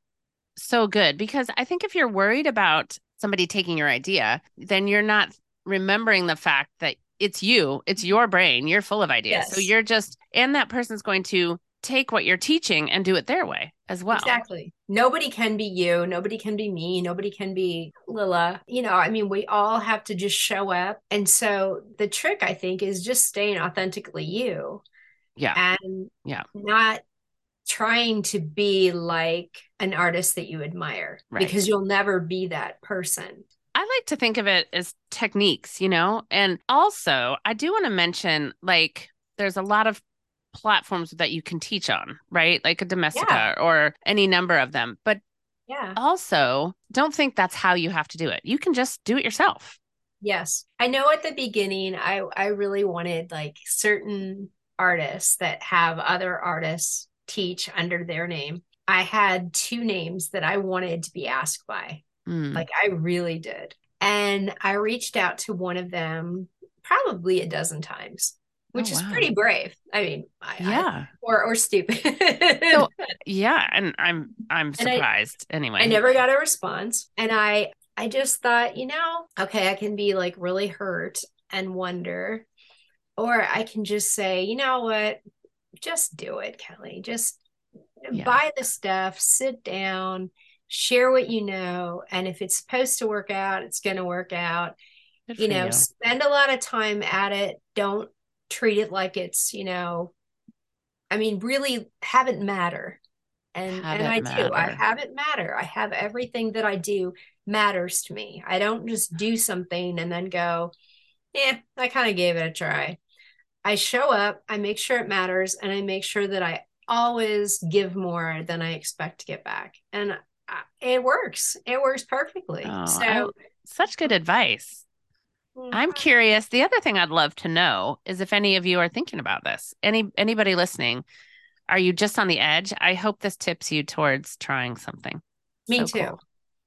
Speaker 1: so good because I think if you're worried about somebody taking your idea, then you're not remembering the fact that it's you, it's your brain, you're full of ideas. So you're just, and that person's going to take what you're teaching and do it their way as well.
Speaker 2: Exactly. Nobody can be you. Nobody can be me. Nobody can be Lila. You know, I mean, we all have to just show up. And so the trick, I think, is just staying authentically you
Speaker 1: Yeah.
Speaker 2: and
Speaker 1: Yeah.
Speaker 2: not trying to be like an artist that you admire
Speaker 1: Right.
Speaker 2: because you'll never be that person.
Speaker 1: I like to think of it as techniques, you know? And also, I do want to mention like there's a lot of platforms that you can teach on, right? Like a Domestika or any number of them. But
Speaker 2: Yeah.
Speaker 1: also, don't think that's how you have to do it. You can just do it yourself.
Speaker 2: Yes. I know at the beginning I I really wanted like certain artists that have other artists teach under their name. I had two names that I wanted to be asked by.
Speaker 1: Mm.
Speaker 2: Like I really did. And I reached out to one of them probably a dozen times, which
Speaker 1: Oh,
Speaker 2: is
Speaker 1: wow.
Speaker 2: pretty brave. I mean, I, I-
Speaker 1: yeah.
Speaker 2: or or stupid. [laughs]
Speaker 1: So- Yeah. And I'm I'm
Speaker 2: And I-
Speaker 1: surprised anyway.
Speaker 2: I never got a response. And I I just thought, you know, okay, I can be like really hurt and wonder. Or I can just say, you know what? Just do it, Kelli. Just
Speaker 1: Yeah.
Speaker 2: buy the stuff, sit down, share what you know. And if it's supposed to work out, it's going to work out.
Speaker 1: Good
Speaker 2: You know, spend a lot of time at it. Don't treat it like it's, you know, I mean, really have it matter. And
Speaker 1: Have
Speaker 2: and I
Speaker 1: it
Speaker 2: do. I have it matter. I have everything that I do matters to me. I don't just do something and then go, yeah, I kind of gave it a try. I show up, I make sure it matters, and I make sure that I always give more than I expect to get back. And uh, it works. It works perfectly.
Speaker 1: Oh,
Speaker 2: so
Speaker 1: I- Such good advice. I'm curious. The other thing I'd love to know is if any of you are thinking about this. Any anybody listening, are you just on the edge? I hope this tips you towards trying something.
Speaker 2: me
Speaker 1: So
Speaker 2: too.
Speaker 1: cool.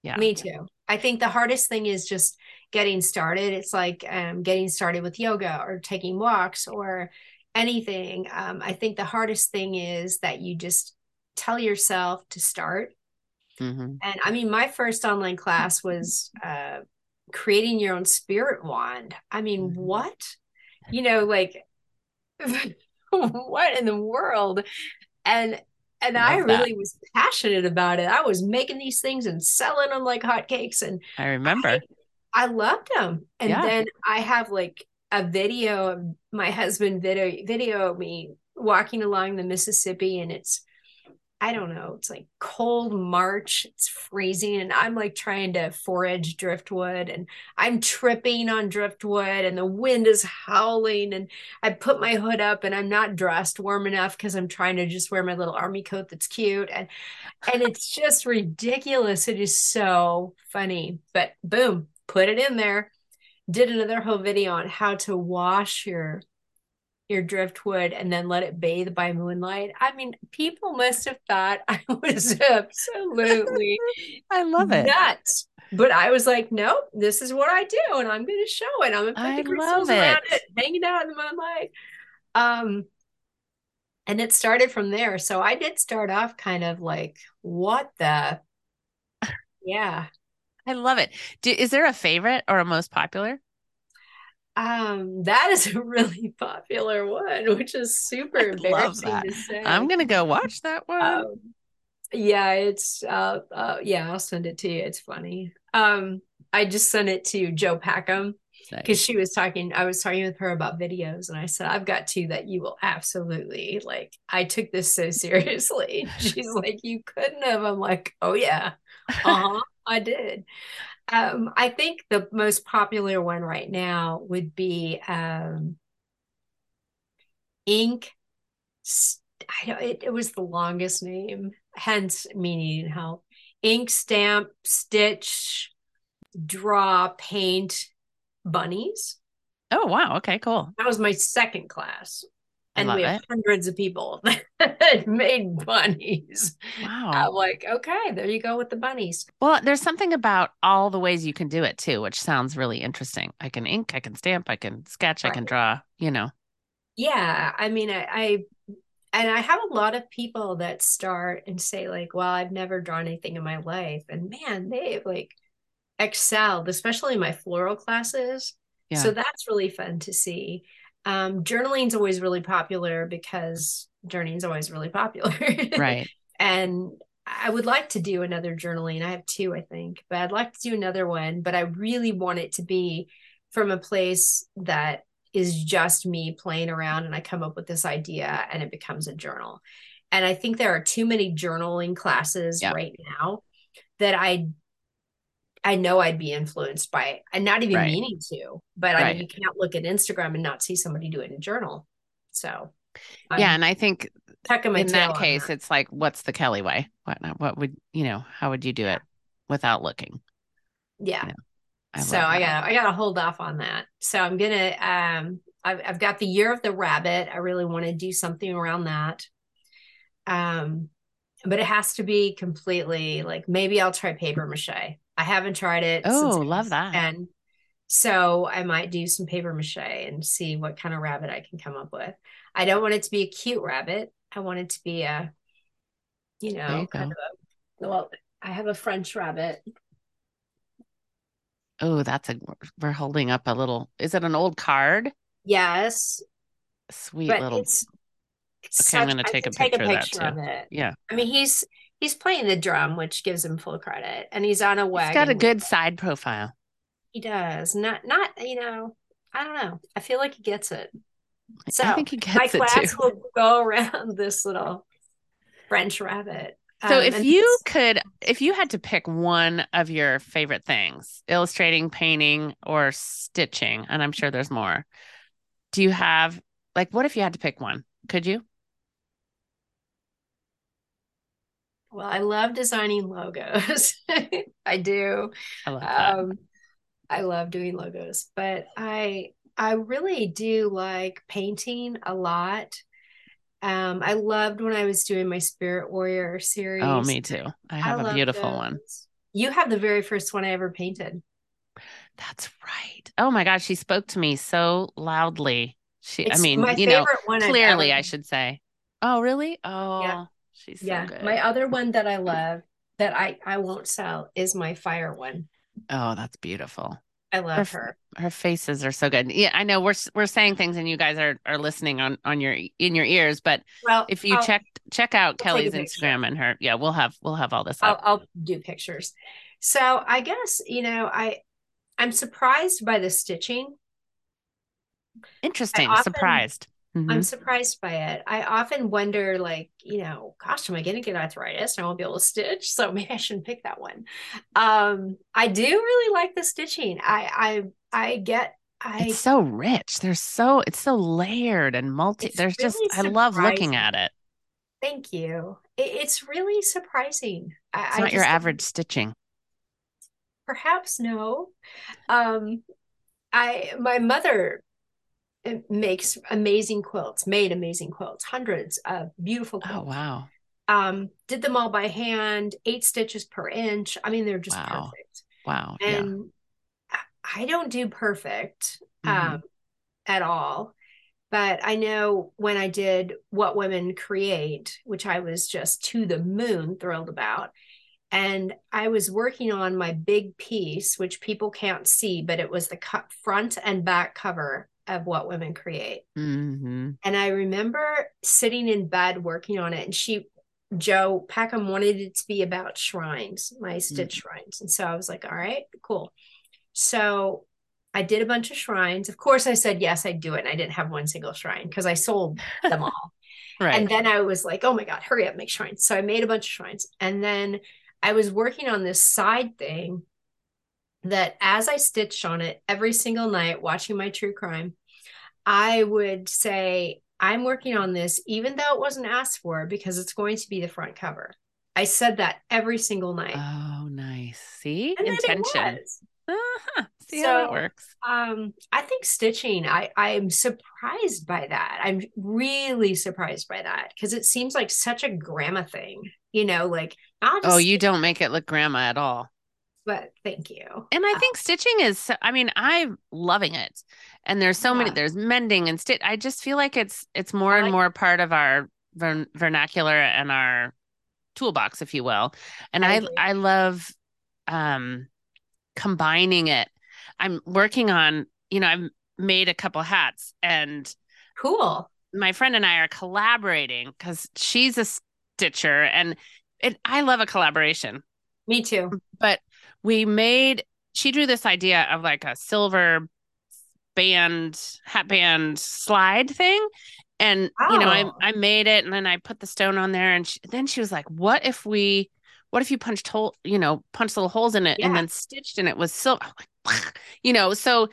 Speaker 1: Yeah.
Speaker 2: Me too. I think the hardest thing is just getting started. It's like um, getting started with yoga or taking walks or anything. Um, I think the hardest thing is that you just tell yourself to start.
Speaker 1: Mhm.
Speaker 2: And I mean, my first online class was uh, creating your own spirit wand. I mean,
Speaker 1: Mhm.
Speaker 2: what? You know, like [laughs] what in the world? And and I
Speaker 1: Love that.
Speaker 2: really was passionate about it. I was making these things and selling them like hotcakes, and
Speaker 1: I remember.
Speaker 2: I loved them. And
Speaker 1: Yeah.
Speaker 2: then I have like a video of my husband video video of me walking along the Mississippi, and it's I don't know, it's like cold March, it's freezing, and I'm like trying to forage driftwood and I'm tripping on driftwood and the wind is howling and I put my hood up and I'm not dressed warm enough because I'm trying to just wear my little army coat that's cute and and it's just ridiculous. It is so funny. But boom, put it in there. Did another whole video on how to wash your your driftwood and then let it bathe by moonlight. I mean, people must have thought [laughs] I was absolutely [laughs]
Speaker 1: I love it.
Speaker 2: nuts. But I was like, nope, this is what I do, and I'm going to show it. I'm going to put
Speaker 1: I
Speaker 2: the crystals
Speaker 1: love
Speaker 2: around
Speaker 1: it.
Speaker 2: it, hanging out in the moonlight. Um, and it started from there. So I did start off kind of like, what the? Yeah.
Speaker 1: I love it. Do, is there a favorite or a most popular?
Speaker 2: Um, that is a really [laughs] popular one, which is super
Speaker 1: I
Speaker 2: embarrassing to say.
Speaker 1: I'm gonna go watch that one.
Speaker 2: Um, yeah, it's uh, uh yeah, I'll send it to you. It's funny. Um, I just sent it to Jo Packham because
Speaker 1: Nice.
Speaker 2: she was talking. I was talking with her about videos, and I said, "I've got two that you will absolutely like." I took this so [laughs] seriously. She's [laughs] like, "You couldn't have." I'm like, "Oh yeah, uh-huh, I did." Um, I think the most popular one right now would be um, Ink. S- I don't, it, it was the longest name, hence me needing help. Ink, stamp, stitch, draw, paint, bunnies.
Speaker 1: Oh wow. Okay. Cool.
Speaker 2: That was my second class. And we have
Speaker 1: it.
Speaker 2: hundreds of people [laughs] that made bunnies.
Speaker 1: Wow.
Speaker 2: I'm like, okay, there you go with the bunnies.
Speaker 1: Well, there's something about all the ways you can do it too, which sounds really interesting. I can ink, I can stamp, I can sketch, I can draw. You know.
Speaker 2: Yeah, I mean, I, I and I have a lot of people that start and say like, "Well, I've never drawn anything in my life," and man, they've like excelled, especially in my floral classes.
Speaker 1: Yeah.
Speaker 2: So that's really fun to see. Um, journaling's always really popular because journaling's always really popular,
Speaker 1: Right. [laughs]
Speaker 2: and I would like to do another journaling. I have two, I think, but I'd like to do another one. But I really want it to be from a place that is just me playing around and I come up with this idea and it becomes a journal. And I think there are too many journaling classes
Speaker 1: Yeah.
Speaker 2: right now that I I know I'd be influenced by and not even
Speaker 1: Right.
Speaker 2: meaning to. But I mean you can't look at Instagram and not see somebody do it in a journal. So
Speaker 1: yeah,
Speaker 2: I'm
Speaker 1: and I think in that case,
Speaker 2: that.
Speaker 1: it's like, what's the Kelli way? What what would you know? How would you do it without looking?
Speaker 2: yeah.
Speaker 1: Yeah. I
Speaker 2: so I got I got to hold off on that. So I'm gonna um I've I've got the year of the rabbit. I really want to do something around that. Um, but it has to be completely like maybe I'll try paper mache. I haven't tried it.
Speaker 1: Oh, love that.
Speaker 2: And So I might do some paper mache and see what kind of rabbit I can come up with. I don't want it to be a cute rabbit. I want it to be a, you know,
Speaker 1: you
Speaker 2: kind
Speaker 1: go.
Speaker 2: of a well, I have a French rabbit.
Speaker 1: Oh, that's a we're holding up a little. Is it an old card?
Speaker 2: Yes,
Speaker 1: Sweet
Speaker 2: but
Speaker 1: little.
Speaker 2: it's it's
Speaker 1: Okay, I'm gonna
Speaker 2: I
Speaker 1: take a picture of that
Speaker 2: picture
Speaker 1: too.
Speaker 2: of it.
Speaker 1: Yeah.
Speaker 2: I mean, he's he's playing the drum, which gives him full credit, and he's on a
Speaker 1: He's
Speaker 2: wagon.
Speaker 1: got a good side profile.
Speaker 2: He does not not you know. I don't know. I feel like he gets it. So
Speaker 1: I think he
Speaker 2: my
Speaker 1: gets it
Speaker 2: class
Speaker 1: too.
Speaker 2: will go around [laughs] this little French rabbit.
Speaker 1: So
Speaker 2: Um,
Speaker 1: if you could, if you had to pick one of your favorite things, illustrating, painting, or stitching, and I'm sure there's more, do you have like what if you had to pick one? Could you?
Speaker 2: Well, I love designing logos. [laughs] I do.
Speaker 1: I love that.
Speaker 2: Um, I love doing logos, but I I really do like painting a lot. Um, I loved when I was doing my Spirit Warrior series.
Speaker 1: oh, me too. I have a
Speaker 2: love
Speaker 1: beautiful one.
Speaker 2: You have the very first one I ever painted.
Speaker 1: That's right. Oh my gosh, she spoke to me so loudly. She, I mean,
Speaker 2: my
Speaker 1: you know, clearly, I should say. Oh, really? Oh, she's so
Speaker 2: yeah,
Speaker 1: good.
Speaker 2: my other one that I love that I I won't sell is my fire one.
Speaker 1: Oh, that's beautiful.
Speaker 2: I love
Speaker 1: Perf-
Speaker 2: her.
Speaker 1: Her faces are so good. Yeah, I know we're we're saying things and you guys are are listening on on your in your ears, but
Speaker 2: Well,
Speaker 1: if you
Speaker 2: I'll,
Speaker 1: check check out
Speaker 2: I'll Kelli's.
Speaker 1: Instagram and her, yeah, we'll have we'll have all this
Speaker 2: I'll. I'll do pictures. So I guess you know I I'm surprised by the stitching.
Speaker 1: Interesting.
Speaker 2: often-
Speaker 1: Surprised. Mhm.
Speaker 2: I'm surprised by it. I often wonder, like, you know, gosh, am I going to get arthritis I won't be able to stitch? So [laughs] maybe I shouldn't pick that one. Um, I do really like the stitching. I I I get I
Speaker 1: It's so rich. There's so it's so layered and multi. There's just
Speaker 2: really
Speaker 1: I love looking at it.
Speaker 2: thank you. It, it's really surprising. I,
Speaker 1: It's
Speaker 2: I
Speaker 1: not your
Speaker 2: just-
Speaker 1: average stitching.
Speaker 2: Perhaps no. Um, I my mother makes amazing quilts, made amazing quilts, hundreds of beautiful quilts.
Speaker 1: Oh wow.
Speaker 2: um did them all by hand eight stitches per inch i mean they're just
Speaker 1: Wow.
Speaker 2: perfect
Speaker 1: Wow.
Speaker 2: And I- i don't do perfect
Speaker 1: Mhm.
Speaker 2: um at all But I know when I did What Women Create, which I was just to the moon thrilled about. And I was working on my big piece, which people can't see, but it was the front and back cover of What Women Create.
Speaker 1: hmm
Speaker 2: And I remember sitting in bed working on it. And she, Jo Packham, wanted it to be about shrines, my stitch shrines. And so I was like, all right, cool. So I did a bunch of shrines. Of course, I said, yes, I'd do it. And I didn't have one single shrine because I sold them [laughs] all.
Speaker 1: Right.
Speaker 2: And then I was like, oh my God, hurry up, make shrines. So I made a bunch of shrines. And then I was working on this side thing that as I stitched on it every single night, watching my true crime, I would say, I'm working on this, even though it wasn't asked for, because it's going to be the front cover. I said that every single night.
Speaker 1: oh, nice. See?
Speaker 2: and
Speaker 1: Intention. Uh-huh. See how
Speaker 2: it
Speaker 1: works.
Speaker 2: Um, I think stitching, I I'm surprised by that. I'm really surprised by that because it seems like such a grandma thing, you know, like
Speaker 1: Oh, you don't make it look grandma at all.
Speaker 2: But thank you.
Speaker 1: And I
Speaker 2: Uh,
Speaker 1: think stitching is, so- I mean, I'm loving it. And there's so many, there's mending and stitch. I just feel like it's, it's more and more part of our vern- vernacular and our toolbox, if you will. And
Speaker 2: I
Speaker 1: I. I love, um, combining it. I'm working on, you know, I've made a couple hats and
Speaker 2: Cool.
Speaker 1: my friend and I are collaborating because she's a stitcher and it, I love a collaboration
Speaker 2: Me too.
Speaker 1: but we made she drew this idea of like a silver band hat band slide thing. And you know I
Speaker 2: Oh.
Speaker 1: I made it and then I put the stone on there. And she, then she was like what if we what if you punched hole you know punched little holes in it and then stitched and it was silver oh, you know? So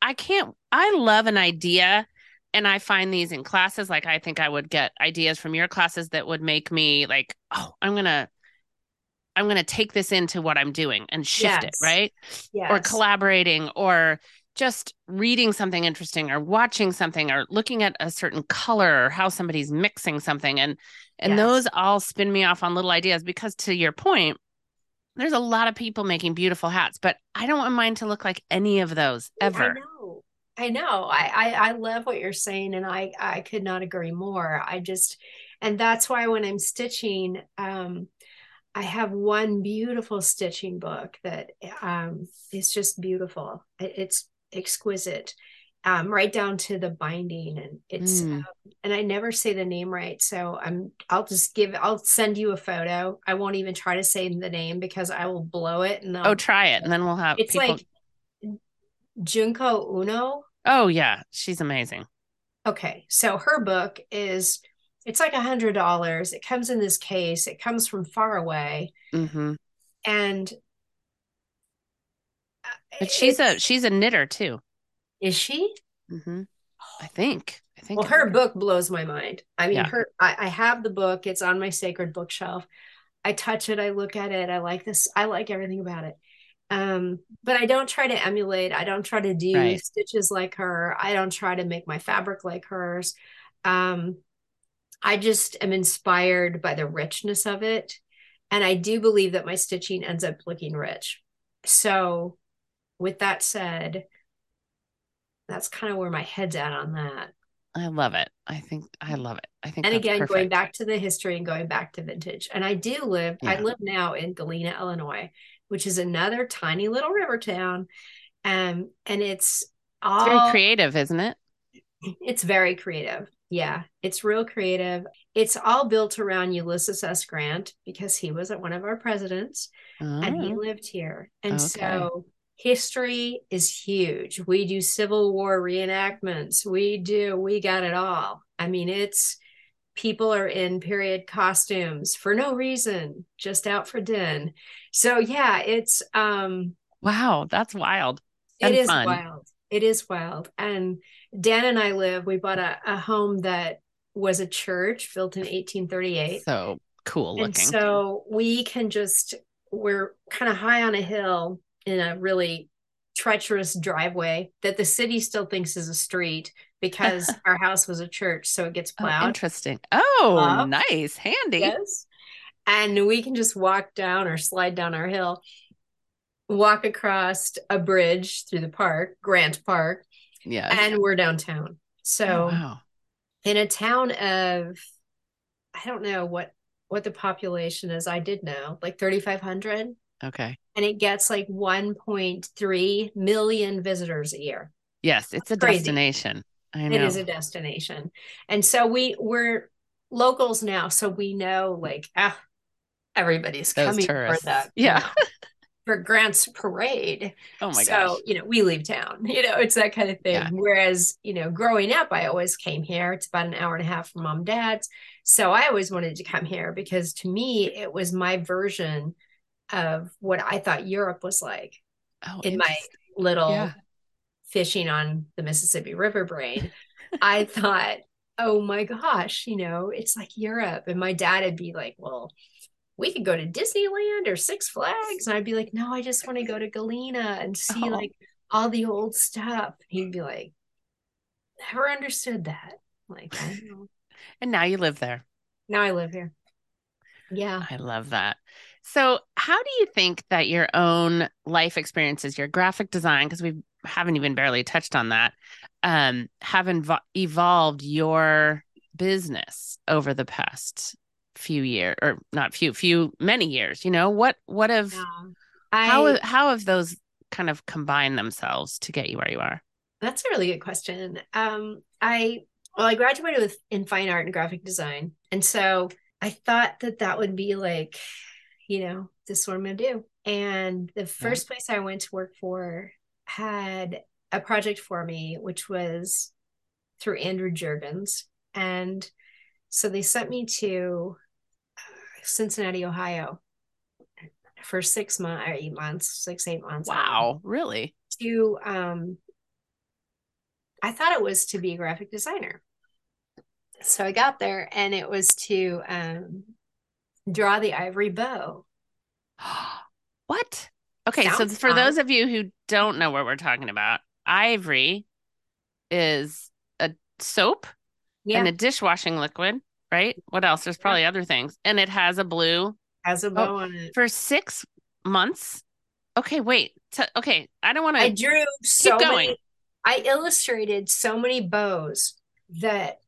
Speaker 1: I can't I love an idea and I find these in classes. Like I think I would get ideas from your classes that would make me like oh I'm going to I'm going to take this into what I'm doing and shift it, right?
Speaker 2: Yes.
Speaker 1: Or collaborating or just reading something interesting or watching something or looking at a certain color or how somebody's mixing something and and
Speaker 2: Yes.
Speaker 1: those all spin me off on little ideas because to your point there's a lot of people making beautiful hats but I don't want mine to look like any of those ever I
Speaker 2: know. I know. I, I I love what you're saying, and I I could not agree more. I just, and that's why when I'm stitching, um, I have one beautiful stitching book that um is just beautiful. It- It's exquisite, um, right down to the binding, and it's
Speaker 1: Mm.
Speaker 2: um, and I never say the name right, so I'm I'll just give I'll send you a photo. I won't even try to say the name because I will blow it, and
Speaker 1: Oh,
Speaker 2: I'll,
Speaker 1: try it and then we'll have
Speaker 2: it's
Speaker 1: people
Speaker 2: like Junko Uno.
Speaker 1: Oh yeah, she's amazing.
Speaker 2: Okay, so her book is it's like a hundred dollars. It comes in this case. It comes from far away,
Speaker 1: hmm
Speaker 2: and
Speaker 1: But she's a she's a knitter too.
Speaker 2: is she?
Speaker 1: hmm I think. I think.
Speaker 2: Well,
Speaker 1: I
Speaker 2: her book blows my mind. I mean,
Speaker 1: Yeah.
Speaker 2: her. I, I have the book. It's on my sacred bookshelf. I touch it. I look at it. I like this. I like everything about it. Um, but I don't try to emulate. I don't try to do
Speaker 1: Right.
Speaker 2: stitches like her. I don't try to make my fabric like hers. Um, I just am inspired by the richness of it. And I do believe that my stitching ends up looking rich. So, with that said, that's kind of where my head's at on that.
Speaker 1: I love it. I think I love it. I think
Speaker 2: and again going back to the history and going back to vintage and i do live i live now in galena illinois which is another tiny little river town um and it's
Speaker 1: It's
Speaker 2: all
Speaker 1: very creative, isn't it?
Speaker 2: it's very creative yeah it's real creative. It's all built around ulysses s. Grant because he was one of our presidents and he
Speaker 1: Oh,
Speaker 2: lived here. And
Speaker 1: Okay.
Speaker 2: so history is huge. We do civil war reenactments. We do we got it all. I mean it's people are in period costumes for no reason just out for din. So yeah it's um
Speaker 1: wow, that's wild.
Speaker 2: it
Speaker 1: And
Speaker 2: is
Speaker 1: fun.
Speaker 2: wild it is wild and dan and i live we bought a, a home that was a church built in 1838
Speaker 1: So cool
Speaker 2: and
Speaker 1: looking.
Speaker 2: so we can just we're kind of high on a hill in a really treacherous driveway that the city still thinks is a street because [laughs] our house was a church so it gets
Speaker 1: oh,
Speaker 2: plowed
Speaker 1: interesting. Oh,
Speaker 2: Up.
Speaker 1: nice, handy.
Speaker 2: yes and we can just walk down or slide down our hill walk across a bridge through the park grant park
Speaker 1: Yeah.
Speaker 2: and we're downtown So
Speaker 1: Oh, wow.
Speaker 2: in a town of I don't know what what the population is. I did know, like 3500
Speaker 1: Okay.
Speaker 2: and it gets like 1.3 million visitors a year.
Speaker 1: Yes, it's a
Speaker 2: Crazy.
Speaker 1: destination. I know.
Speaker 2: It is a destination. And so we we're locals now, so we know like ah everybody's
Speaker 1: Those
Speaker 2: coming
Speaker 1: tourists.
Speaker 2: for that.
Speaker 1: Yeah.
Speaker 2: For Grant's parade.
Speaker 1: oh my
Speaker 2: so,
Speaker 1: gosh.
Speaker 2: you know, we leave town. [laughs] You know, it's that kind of thing.
Speaker 1: Yeah.
Speaker 2: Whereas, you know, growing up, I always came here. It's about an hour and a half from mom and dad's. So I always wanted to come here because to me, it was my version of what I thought Europe was like
Speaker 1: Oh,
Speaker 2: in my little
Speaker 1: Yeah.
Speaker 2: fishing on the Mississippi River brain. [laughs] I thought, oh my gosh, you know, it's like Europe. And my dad would be like, well, we could go to Disneyland or Six Flags. And I'd be like, no, I just want to go to Galena and see
Speaker 1: Oh.
Speaker 2: like all the old stuff. He'd be like, never understood that. Like, I don't know. [laughs]
Speaker 1: And now you live there.
Speaker 2: now I live here. Yeah.
Speaker 1: I love that. So, how do you think that your own life experiences, your graphic design, because we haven't even barely touched on that, um, have invo- evolved your business over the past few years, or not few, few, many years? You know, what, what have,
Speaker 2: Yeah.
Speaker 1: how,
Speaker 2: I,
Speaker 1: how have those kind of combined themselves to get you where you are?
Speaker 2: That's a really good question. Um, I well, I graduated with in fine art and graphic design, and so I thought that that would be like, you know, this is what I'm gonna do. And the first place I went to work for had a project for me, which was through Andrew Jergens, and so they sent me to Cincinnati, Ohio, for six months or eight months, six eight months. I don't know
Speaker 1: Wow, really?
Speaker 2: to um I thought it was to be a graphic designer. So I got there and it was to um draw the ivory bow. [gasps]
Speaker 1: what? Okay, so for
Speaker 2: fun.
Speaker 1: those of you who don't know what we're talking about, ivory is a soap
Speaker 2: Yeah,
Speaker 1: and a dishwashing liquid, right? What else? There's probably other things. And it has a blue
Speaker 2: has a oh, bow on it.
Speaker 1: for six months. Okay, wait. T- okay, I don't want to.
Speaker 2: I drew so
Speaker 1: going.
Speaker 2: many I illustrated so many bows that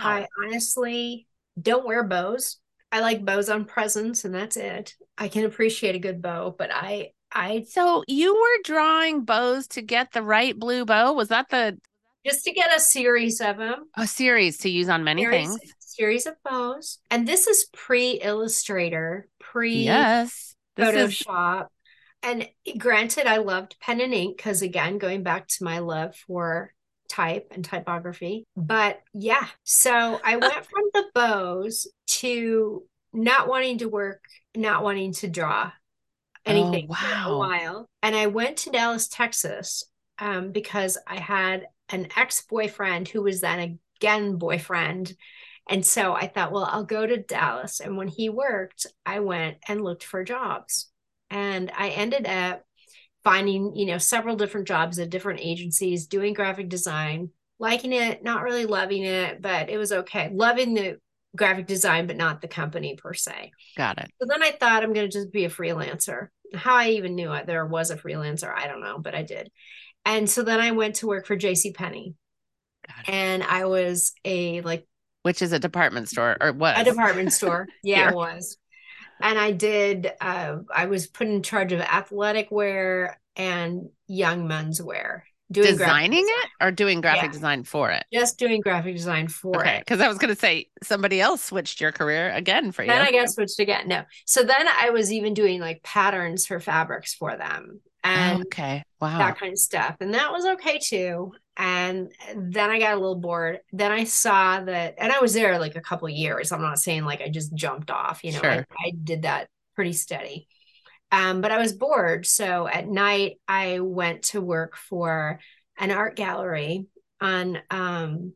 Speaker 1: Wow.
Speaker 2: I honestly don't wear bows. I like bows on presents and that's it. I can appreciate a good bow, but I I
Speaker 1: So you were drawing bows to get the right blue bow? Was that the
Speaker 2: just to get a series of them
Speaker 1: a series to use on many
Speaker 2: series,
Speaker 1: things?
Speaker 2: Series of bows. And this is pre Illustrator, pre
Speaker 1: Yes. This is
Speaker 2: Photoshop. And granted, I loved pen and ink because, again, going back to my love for type and typography. But yeah, so I [laughs] went from the bows to not wanting to work, not wanting to draw anything for a
Speaker 1: wow.
Speaker 2: while. And I went to Dallas, Texas, um, because I had an ex boyfriend who was then again boyfriend. And so I thought, well, I'll go to Dallas. And when he worked, I went and looked for jobs. And I ended up finding, you know, several different jobs at different agencies doing graphic design, liking it, not really loving it, but it was okay. Loving the graphic design, but not the company per se.
Speaker 1: got it.
Speaker 2: So then I thought I'm going to just be a freelancer. How I even knew it, there was a freelancer, I don't know, but I did. And so then I went to work for J.C. Penney, and I was a like
Speaker 1: Which is a department store or was
Speaker 2: a department store. [laughs] Yeah, it was. And I did. Uh, I was put in charge of athletic wear and young men's wear. Doing
Speaker 1: designing it or doing graphic
Speaker 2: Yeah.
Speaker 1: design for it?
Speaker 2: just doing graphic design for
Speaker 1: Okay,
Speaker 2: it.
Speaker 1: because I was going to say somebody else switched your career again for you.
Speaker 2: Then I got switched again. No, so then I was even doing like patterns for fabrics for them and
Speaker 1: okay, wow.
Speaker 2: that kind of stuff, and that was okay too. And then I got a little bored. Then I saw that, and I was there like a couple years. I'm not saying like I just jumped off. You know, I,
Speaker 1: Sure.
Speaker 2: I did that pretty steady. Um, but I was bored, so at night I went to work for an art gallery on um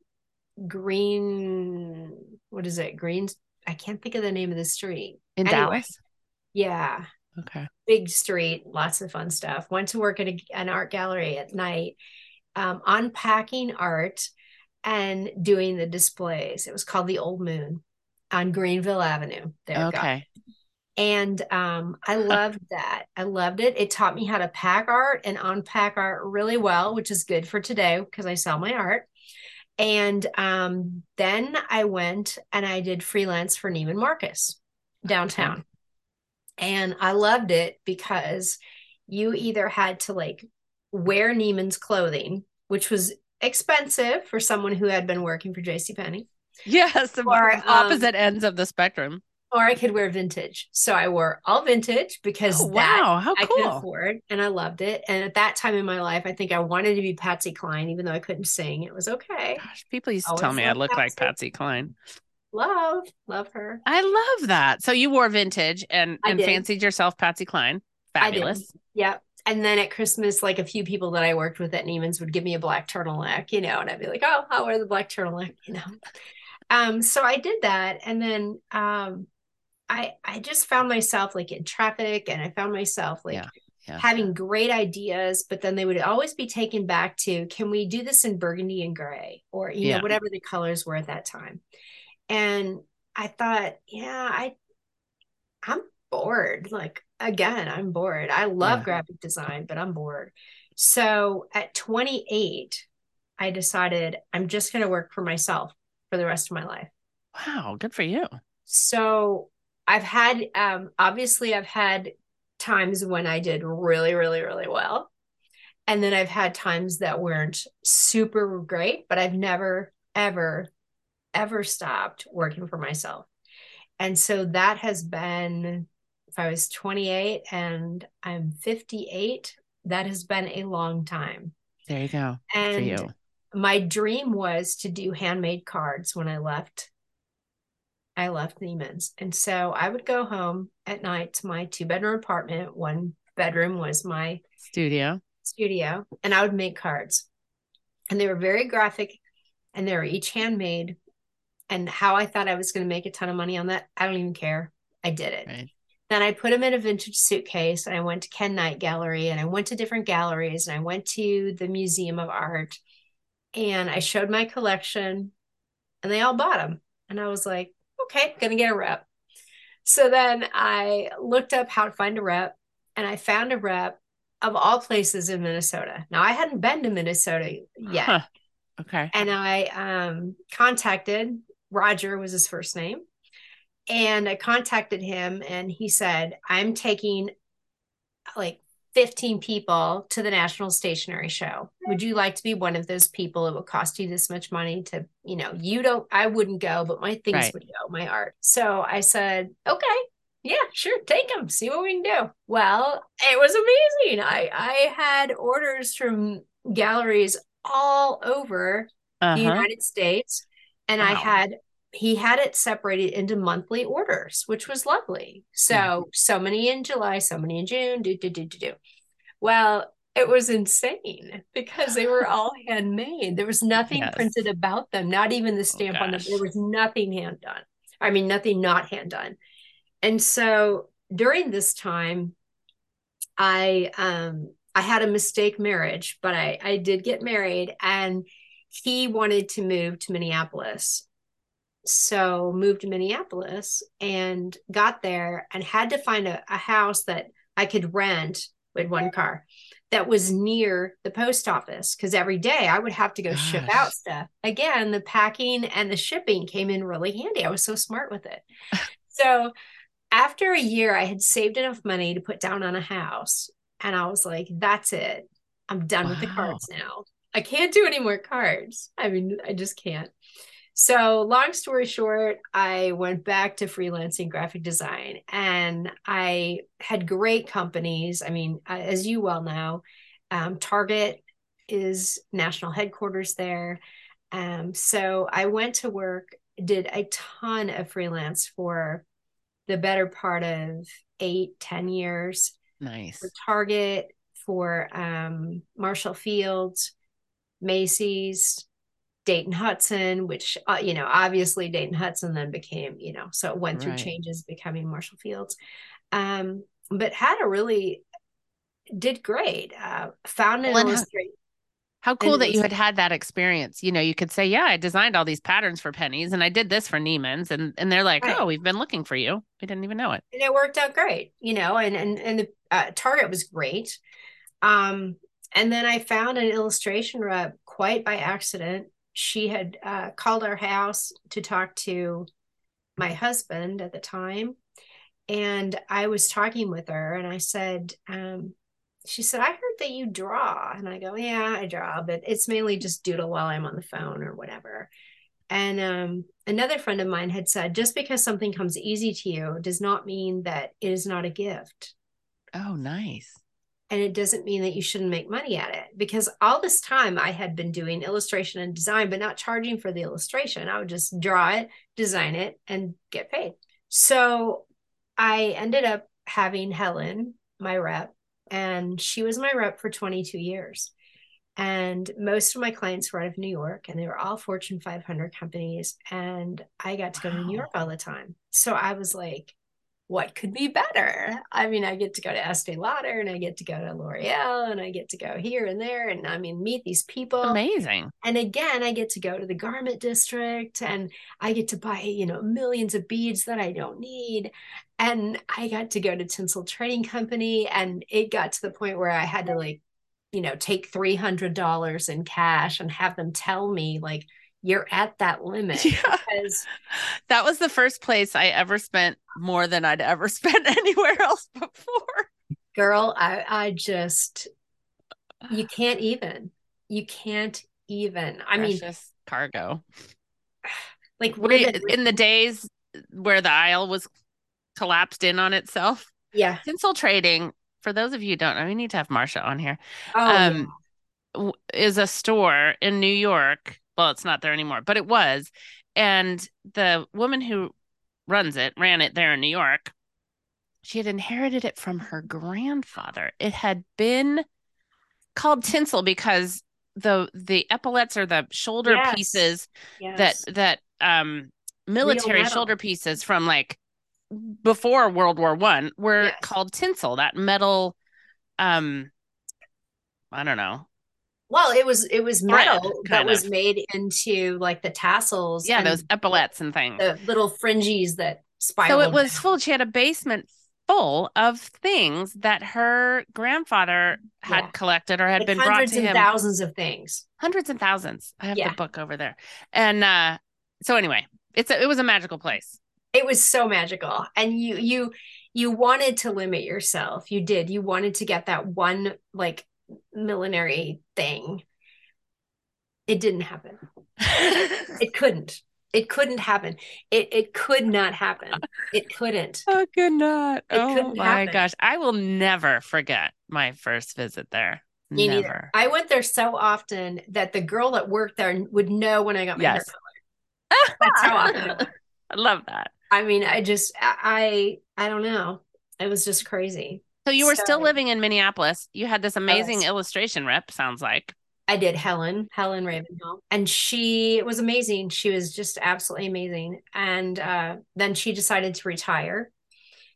Speaker 2: Green. What is it? Green. I can't think of the name of the street.
Speaker 1: In
Speaker 2: anyway.
Speaker 1: Dallas?
Speaker 2: Yeah,
Speaker 1: Okay.
Speaker 2: big street, lots of fun stuff. Went to work at a, an art gallery at night, um, unpacking art and doing the displays. It was called the Old Moon on Greenville Avenue. There you go.
Speaker 1: Okay.
Speaker 2: And um, I loved that. I loved it. It taught me how to pack art and unpack art really well, which is good for today because I sell my art. And um, then I went and I did freelance for Neiman Marcus downtown. And I loved it because you either had to like wear Neiman's clothing, which was expensive for someone who had been working for JCPenney,
Speaker 1: Yes, the
Speaker 2: Or, um,
Speaker 1: opposite ends of the spectrum.
Speaker 2: or I could wear vintage. So I wore all vintage because
Speaker 1: Oh, wow, how
Speaker 2: I could
Speaker 1: cool.
Speaker 2: afford and I loved it. And at that time in my life, I think I wanted to be Patsy Cline, even though I couldn't sing. It was okay.
Speaker 1: Gosh, people used to
Speaker 2: Always
Speaker 1: tell me I look like
Speaker 2: Patsy.
Speaker 1: Patsy Cline.
Speaker 2: Love, love her.
Speaker 1: I love that. So you wore vintage and and fancied yourself Patsy Cline. Fabulous.
Speaker 2: Yep. And then at Christmas, like a few people that I worked with at Neiman's would give me a black turtleneck, you know, and I'd be like, oh, I'll wear the black turtleneck, you know. Um, so I did that. And then um I I just found myself like in traffic and I found myself like
Speaker 1: Yeah, yeah.
Speaker 2: having great ideas, but then they would always be taken back to, can we do this in burgundy and gray? Or, you
Speaker 1: Yeah.
Speaker 2: know, whatever the colors were at that time. And I thought, yeah, I I'm bored. Like again, I'm bored. I love
Speaker 1: Yeah.
Speaker 2: graphic design, but I'm bored. So at 28, I decided I'm just going to work for myself for the rest of my life.
Speaker 1: Wow, good for you.
Speaker 2: So I've had um obviously I've had times when I did really, really, really well. And then I've had times that weren't super great, but I've never, ever, ever stopped working for myself. And so that has been, if I was 28 and I'm 58, that has been a long time.
Speaker 1: There you go.
Speaker 2: And
Speaker 1: you.
Speaker 2: my dream was to do handmade cards when I left. I left Neiman's. And so I would go home at night to my two bedroom apartment. One bedroom was my
Speaker 1: Studio.
Speaker 2: studio, and I would make cards. And they were very graphic and they were each handmade. And how I thought I was going to make a ton of money on that, I don't even care. I did it.
Speaker 1: Right.
Speaker 2: Then I put them in a vintage suitcase and I went to Ken Knight Gallery and I went to different galleries and I went to the Museum of Art and I showed my collection and they all bought them. And I was like, okay, gonna get a rep. So then I looked up how to find a rep and I found a rep of all places in Minnesota. Now I hadn't been to Minnesota yet.
Speaker 1: Huh. Okay.
Speaker 2: And I um, contacted Roger was his first name. And I contacted him and he said, I'm taking like 15 people to the National Stationery Show. Would you like to be one of those people? It would cost you this much money to, you know, you don't, I wouldn't go, but my things
Speaker 1: Right.
Speaker 2: would go, my art. So I said, okay, yeah, sure, take them, see what we can do. Well, it was amazing. I I had orders from galleries all over the
Speaker 1: Uh-huh.
Speaker 2: United States, and I had he had it separated into monthly orders, which was lovely. So
Speaker 1: Mm-hmm.
Speaker 2: so many in July, so many in June, do do do do do. Well, it was insane because they were all [sighs] handmade. There was nothing
Speaker 1: Yes.
Speaker 2: printed about them, not even the stamp on them. There was nothing hand done. I mean, nothing not hand done. And so during this time, I um I had a mistake marriage, but I I did get married and he wanted to move to Minneapolis. So moved to Minneapolis and got there and had to find a, a house that I could rent with one car that was near the post office because every day I would have to go ship out stuff. Again, the packing and the shipping came in really handy. I was so smart with it. [laughs] so after a year, I had saved enough money to put down on a house. And I was like, that's it. I'm done with the cards now. I can't do any more cards. I mean, I just can't. So, long story short, I went back to freelancing graphic design and I had great companies. I mean, as you well know, um, Target is national headquarters there. Um, so, I went to work, did a ton of freelance for the better part of eight, ten years
Speaker 1: Nice.
Speaker 2: for Target, for um, Marshall Fields, Macy's, Dayton Hudson, which, uh, you know, obviously Dayton Hudson then became, you know, so it went through
Speaker 1: Right.
Speaker 2: changes becoming Marshall Fields. Um, but had a really, did great. Uh, found an
Speaker 1: Well, how- cool that you had had that experience. You know, you could say, "Yeah, I designed all these patterns for pennies, and I did this for Neiman's," and and they're like,
Speaker 2: Right.
Speaker 1: "Oh, we've been looking for you. We didn't even know it."
Speaker 2: and it worked out great, you know, and and and the uh, Target was great. Um, and then I found an illustration rep quite by accident she had uh, called our house to talk to my husband at the time. And I was talking with her and I said, um, she said, I heard that you draw. And I go, Yeah, I draw, but it's mainly just doodle while I'm on the phone or whatever. And um, another friend of mine had said, just because something comes easy to you does not mean that it is not a gift.
Speaker 1: Oh, nice.
Speaker 2: And it doesn't mean that you shouldn't make money at it. Because all this time I had been doing illustration and design, but not charging for the illustration. I would just draw it, design it, and get paid. So I ended up having Helen, my rep, and she was my rep for 22 years. And most of my clients were out of New York and they were all Fortune 500 companies. And I got to go to New York all the time. So I was like, what could be better? I mean, I get to go to Estee Lauder and I get to go to L'Oreal and I get to go here and there and I mean, meet these people.
Speaker 1: Amazing.
Speaker 2: And again, I get to go to the garment district and I get to buy, you know, millions of beads that I don't need. And I got to go to Tinsel Trading Company. And it got to the point where I had to like, you know, take $300 in cash and have them tell me, like, you're at that limit. [laughs]
Speaker 1: Yeah.
Speaker 2: Because
Speaker 1: That was the first place I ever spent more than I'd ever [laughs] spent anywhere else before.
Speaker 2: girl, I, I just, [sighs] you can't even, you can't even. I mean,
Speaker 1: Precious cargo. [sighs]
Speaker 2: like, ribbon-
Speaker 1: in the days where the aisle was collapsed in on itself,
Speaker 2: yeah.
Speaker 1: tinsel trading. For those of you who don't know, we need to have Marcia on here.
Speaker 2: Oh,
Speaker 1: um, w- is a store in New York. Well, it's not there anymore, but it was. And the woman who runs it ran it there in New York. She had inherited it from her grandfather. It had been called tinsel because the the epaulets or the shoulder
Speaker 2: Yes.
Speaker 1: pieces
Speaker 2: yeah.
Speaker 1: that that um military shoulder pieces from like before World War One were
Speaker 2: Yes.
Speaker 1: called tinsel. That metal, um, I don't know.
Speaker 2: Well, it was it was
Speaker 1: Thread,
Speaker 2: metal that
Speaker 1: kind
Speaker 2: was made into like the tassels.
Speaker 1: Yeah,
Speaker 2: and
Speaker 1: those epaulets and things.
Speaker 2: the little fringes that
Speaker 1: spiral.
Speaker 2: So
Speaker 1: it was full. She had a basement full of things that her grandfather had
Speaker 2: Yeah.
Speaker 1: collected or had
Speaker 2: Like
Speaker 1: been brought
Speaker 2: hundreds
Speaker 1: to
Speaker 2: and
Speaker 1: him.
Speaker 2: thousands of things.
Speaker 1: Hundreds and thousands. I have
Speaker 2: Yeah.
Speaker 1: the book over there. And uh so anyway, it's a, it was a magical place.
Speaker 2: It was so magical, and you you you wanted to limit yourself. You did. You wanted to get that one like millinery thing. It didn't happen. [laughs] It couldn't. It couldn't happen. It it could not happen. It couldn't.
Speaker 1: Oh, could not.
Speaker 2: It
Speaker 1: oh my
Speaker 2: happen.
Speaker 1: gosh. I will never forget my first visit there.
Speaker 2: Me neither.
Speaker 1: never.
Speaker 2: I went there so often that the girl that worked there would know when I got my hair
Speaker 1: Yes.
Speaker 2: colored. That's how often. [laughs]
Speaker 1: I love that.
Speaker 2: I mean, I just I I don't know. It was just crazy.
Speaker 1: So you were still living in Minneapolis. You had this amazing
Speaker 2: was.
Speaker 1: illustration rep, sounds like.
Speaker 2: I did Helen, Helen Ravenhill, and she was amazing. She was just absolutely amazing. And uh, then she decided to retire.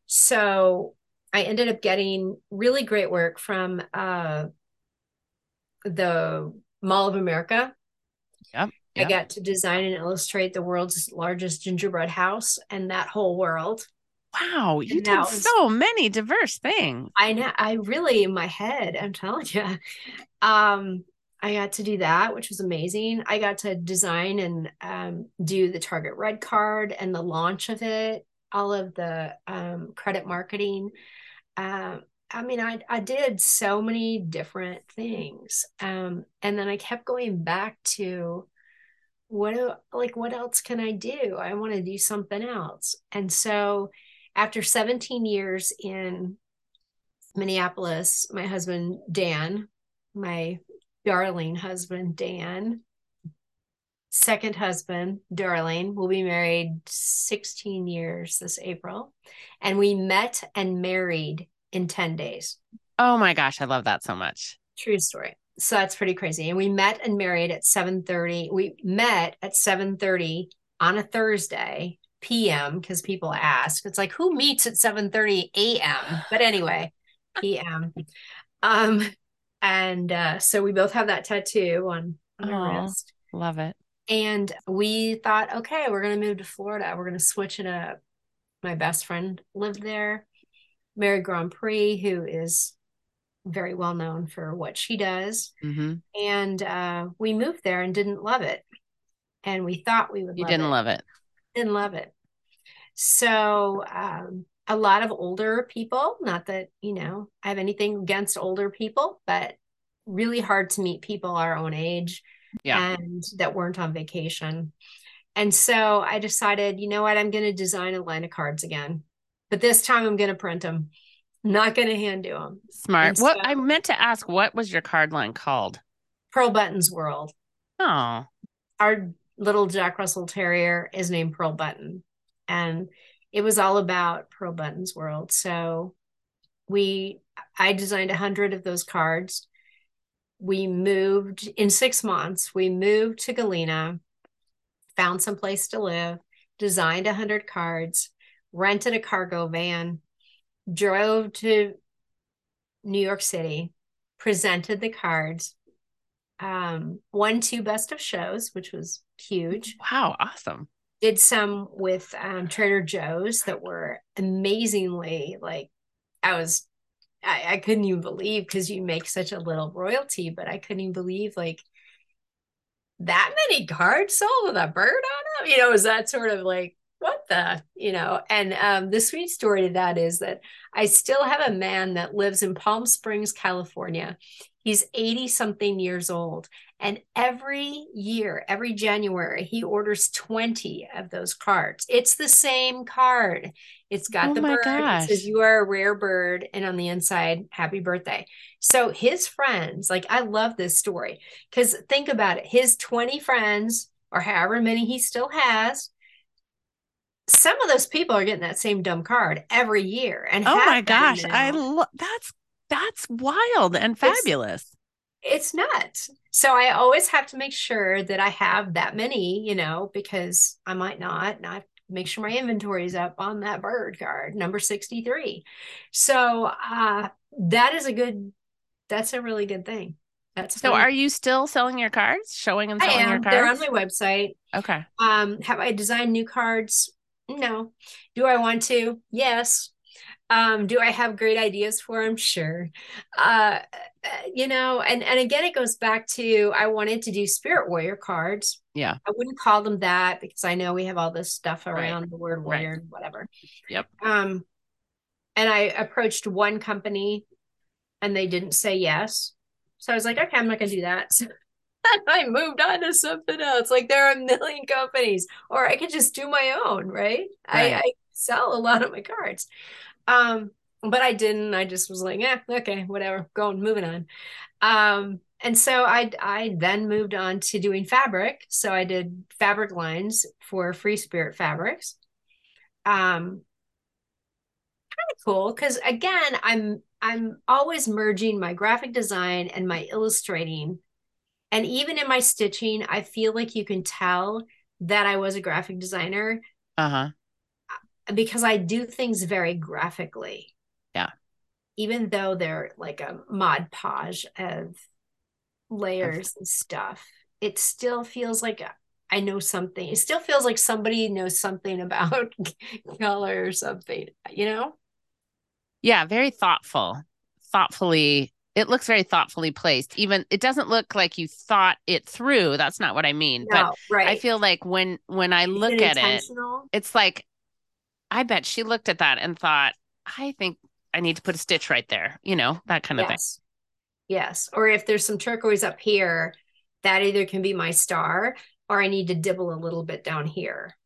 Speaker 2: So I ended up getting really great work from uh, the Mall of America.
Speaker 1: Yep,
Speaker 2: I got to design and illustrate the world's largest gingerbread house and that whole world.
Speaker 1: Wow, you did so many diverse things.
Speaker 2: I know I really in my head, I'm telling you. Um, I got to do that, which was amazing. I got to design and um, do the Target Red Card and the launch of it, all of the um, credit marketing. Um, I mean, I I did so many different things, um, and then I kept going back to what like what else can I do? I want to do something else, and so after 17 years in Minneapolis, my husband Dan, my darling husband Dan, second husband darling, will be married 16 years this April, and we met and married in 10 days.
Speaker 1: Oh my gosh, I love that so much.
Speaker 2: True story. So that's pretty crazy. And we met and married at 7:30. We met at 7:30 on a Thursday p.m. because people ask. It's like who meets at 7:30 a.m. But anyway, p.m. Um, and uh, so we both have that tattoo on, on our wrist.
Speaker 1: Love it.
Speaker 2: And we thought, okay, we're gonna move to Florida. We're gonna switch it up. My best friend lived there, Mary GrandPré, who is very well known for what she does
Speaker 1: hmm
Speaker 2: and uh, we moved there and didn't love it. and we thought we would
Speaker 1: You didn't
Speaker 2: it.
Speaker 1: love it.
Speaker 2: Didn't love it. So um, a lot of older people, not that, you know, I have anything against older people, but really hard to meet people our own age
Speaker 1: Yeah.
Speaker 2: and that weren't on vacation. And so I decided, you know what, I'm going to design a line of cards again, but this time I'm going to print them. I'm not going to hand do them.
Speaker 1: Smart.
Speaker 2: And
Speaker 1: What
Speaker 2: so-
Speaker 1: I meant to ask, what was your card line called?
Speaker 2: Pearl Buttons World.
Speaker 1: Oh,
Speaker 2: our little Jack Russell Terrier is named Pearl Button, and it was all about Pearl Button's world. So we, I designed a hundred of those cards. We moved in six months. We moved to Galena, found some place to live, designed a hundred cards, rented a cargo van, drove to New York City, presented the cards, um, won two best of shows, which was huge.
Speaker 1: wow. Awesome.
Speaker 2: Did some with um, Trader Joe's that were amazingly like, I was, I, I couldn't even believe because you make such a little royalty, but I couldn't even believe like that many cards sold with a bird on them. You know, is that sort of like, the, you know? And um, the sweet story to that is that I still have a man that lives in Palm Springs, California. He's 80 something years old. And every year, every January, he orders 20 of those cards. It's the same card. It's got
Speaker 1: Oh
Speaker 2: the bird. It says,
Speaker 1: gosh.
Speaker 2: You are a rare bird. And on the inside, happy birthday. So his friends, like, I love this story because think about it. His 20 friends, or however many he still has, some of those people are getting that same dumb card every year. And
Speaker 1: Oh my gosh.
Speaker 2: now.
Speaker 1: I love that's that's wild and fabulous.
Speaker 2: it's nuts. So I always have to make sure that I have that many, you know, because I might not, and I make sure my inventory is up on that bird card, number 63. So uh that is a good that's a really good thing. That's
Speaker 1: So
Speaker 2: fun.
Speaker 1: are you still selling your cards? Showing and selling your
Speaker 2: cards? They're on my website.
Speaker 1: Okay.
Speaker 2: Um, have I designed new cards? No. Do I want to? Yes. Um, do I have great ideas for them? Sure. Uh, you know, and and again, it goes back to I wanted to do Spirit Warrior cards.
Speaker 1: Yeah.
Speaker 2: I wouldn't call them that because I know we have all this stuff
Speaker 1: Right.
Speaker 2: around the word
Speaker 1: Right.
Speaker 2: warrior and whatever.
Speaker 1: Yep.
Speaker 2: Um, and I approached one company, and they didn't say yes. So I was like, okay, I'm not gonna do that. [laughs] So [laughs] I moved on to something else. Like there are a million companies, or I could just do my own, right?
Speaker 1: Right.
Speaker 2: I, I sell a lot of my cards. Um, but I didn't. I just was like, yeah, okay, whatever, going, moving on. Um, and so I I then moved on to doing fabric. So I did fabric lines for Free Spirit Fabrics. Um, kind of cool because again, I'm I'm always merging my graphic design and my illustrating. And even in my stitching, I feel like you can tell that I was a graphic designer
Speaker 1: Uh-huh.
Speaker 2: because I do things very graphically.
Speaker 1: Yeah.
Speaker 2: Even though they're like a mod podge of layers and stuff, it still feels like I know something. It still feels like somebody knows something [laughs] about color or something, you know?
Speaker 1: Yeah, very thoughtful. Thoughtfully, it looks very thoughtfully placed. Even it doesn't look like you thought it through. That's not what I mean. But
Speaker 2: No, right.
Speaker 1: I feel like when when I look
Speaker 2: it
Speaker 1: at it, it's like I bet she looked at that and thought, I think I need to put a stitch right there, you know, that kind of thing.
Speaker 2: Yes. Yes. Or if there's some turquoise up here, that either can be my star or I need to dibble a little bit down here.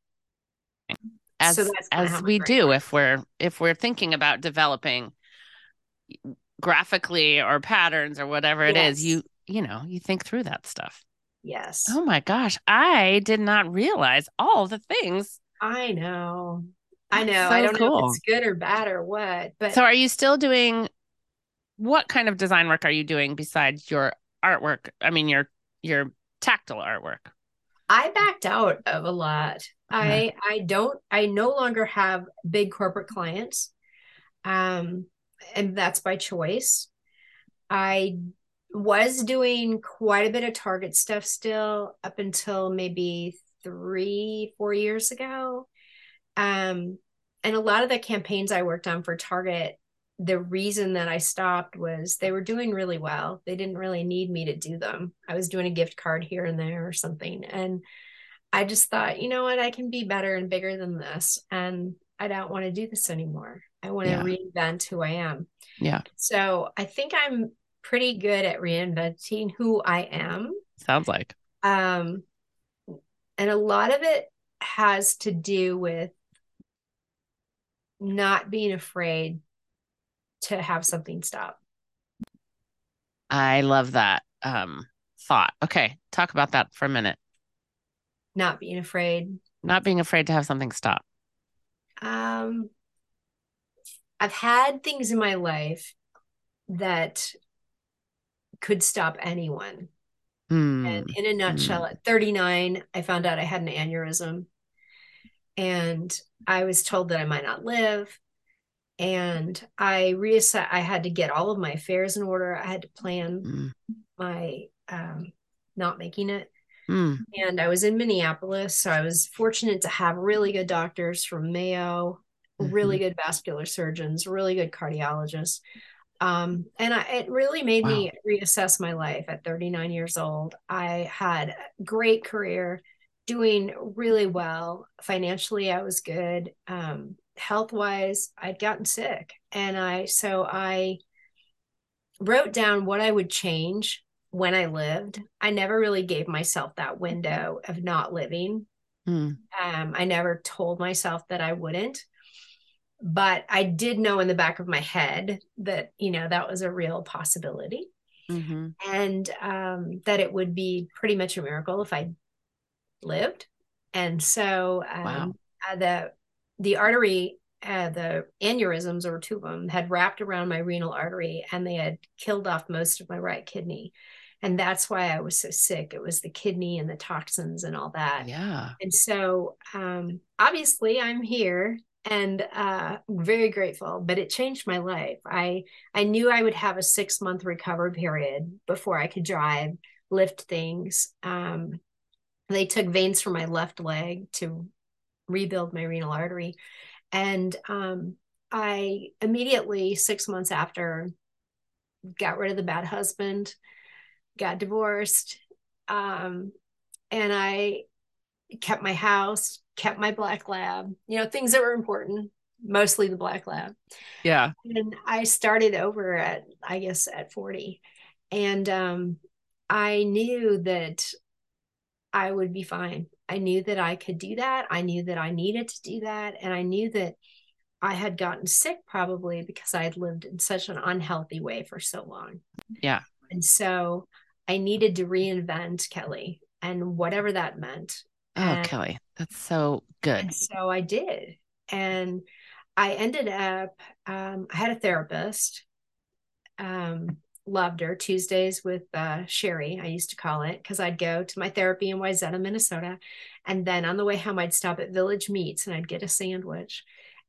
Speaker 1: As
Speaker 2: So that's kinda how
Speaker 1: as we
Speaker 2: brain
Speaker 1: do
Speaker 2: works.
Speaker 1: if we're if we're thinking about developing graphically or patterns or whatever it is,
Speaker 2: Yes.
Speaker 1: you you know, you think through that stuff.
Speaker 2: Yes.
Speaker 1: Oh my gosh, I did not realize all the things.
Speaker 2: I know. I know.
Speaker 1: That's
Speaker 2: I don't know if it's good or bad or what, but
Speaker 1: So are you still doing what kind of design work are you doing besides your artwork? I mean your your tactile artwork.
Speaker 2: I backed out of a lot. I I don't I no longer have big corporate clients. Um and that's by choice. I was doing quite a bit of Target stuff still up until maybe 3 4 years ago. Um and a lot of the campaigns I worked on for Target the reason that I stopped was they were doing really well. They didn't really need me to do them. I was doing a gift card here and there or something. And I just thought, you know what, I can be better and bigger than this. And I don't want to do this anymore. I want to
Speaker 1: Yeah.
Speaker 2: reinvent who I am.
Speaker 1: Yeah.
Speaker 2: So I think I'm pretty good at reinventing who I am.
Speaker 1: Sounds like.
Speaker 2: Um, and a lot of it has to do with not being afraid to have something stop.
Speaker 1: I love that um thought. Okay, talk about that for a minute.
Speaker 2: Not being afraid.
Speaker 1: Not being afraid to have something stop.
Speaker 2: Um, I've had things in my life that could stop anyone.
Speaker 1: Hmm.
Speaker 2: And in a nutshell, at 39, I found out I had an aneurysm. And I was told that I might not live. And I reassessed, I had to get all of my affairs in order. I had to plan
Speaker 1: Mm.
Speaker 2: my um, not making it.
Speaker 1: Mm.
Speaker 2: And I was in Minneapolis. So I was fortunate to have really good doctors from Mayo, really good vascular surgeons, really good cardiologists. Um, and I, it really made me reassess my life at 39 years old. I had a great career, doing really well. Financially, I was good. Um, health wise, I'd gotten sick. And I, so I wrote down what I would change when I lived. I never really gave myself that window of not living.
Speaker 1: Mm.
Speaker 2: Um, I never told myself that I wouldn't, but I did know in the back of my head that, you know, that was a real possibility
Speaker 1: hmm
Speaker 2: and um, that it would be pretty much a miracle if I lived. And so um,
Speaker 1: Wow.
Speaker 2: uh, the the artery, uh, the aneurysms or two of them had wrapped around my renal artery, and they had killed off most of my right kidney, and that's why I was so sick. It was the kidney and the toxins and all that.
Speaker 1: Yeah.
Speaker 2: And so um, obviously I'm here and uh, very grateful, but it changed my life. I I knew I would have a six month recovery period before I could drive, lift things. Um, they took veins from my left leg to rebuild my renal artery. And um, I immediately, six months after, got rid of the bad husband, got divorced. Um, and I kept my house, kept my black lab, you know, things that were important, mostly the black lab.
Speaker 1: Yeah.
Speaker 2: And I started over at, I guess, at 40. And um, I knew that I would be fine. I knew that I could do that. I knew that I needed to do that. And I knew that I had gotten sick probably because I had lived in such an unhealthy way for so long.
Speaker 1: Yeah.
Speaker 2: And so I needed to reinvent Kelli and whatever that meant.
Speaker 1: Oh,
Speaker 2: And-
Speaker 1: Kelli, that's so good.
Speaker 2: And so I did. And I ended up, um, I had a therapist, um, loved her Tuesdays with uh, Sherry, I used to call it, because I'd go to my therapy in Wayzata, Minnesota. And then on the way home, I'd stop at Village Meats and I'd get a sandwich.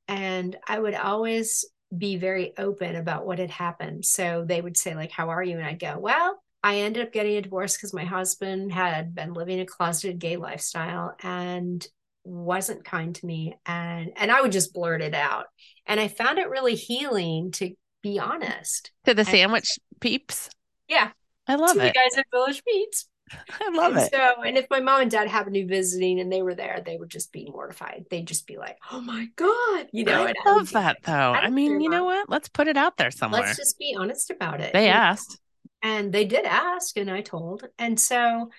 Speaker 2: And I would always be very open about what had happened. So they would say, like, how are you? And I'd go, well, I ended up getting a divorce because my husband had been living a closeted gay lifestyle and wasn't kind to me and and I would just blurt it out. And I found it really healing to be honest.
Speaker 1: To the
Speaker 2: And-
Speaker 1: sandwich peeps.
Speaker 2: Yeah.
Speaker 1: I love
Speaker 2: to
Speaker 1: it.
Speaker 2: you guys at Village Meats. [laughs]
Speaker 1: I love
Speaker 2: and
Speaker 1: it.
Speaker 2: So, and if my mom and dad happened to be visiting and they were there, they would just be mortified. They'd just be like, "Oh my god," you know.
Speaker 1: I love that though.
Speaker 2: I
Speaker 1: I mean, you know what? Let's put it out there somewhere.
Speaker 2: Let's just be honest about it.
Speaker 1: They asked.
Speaker 2: And they did ask and i told. And so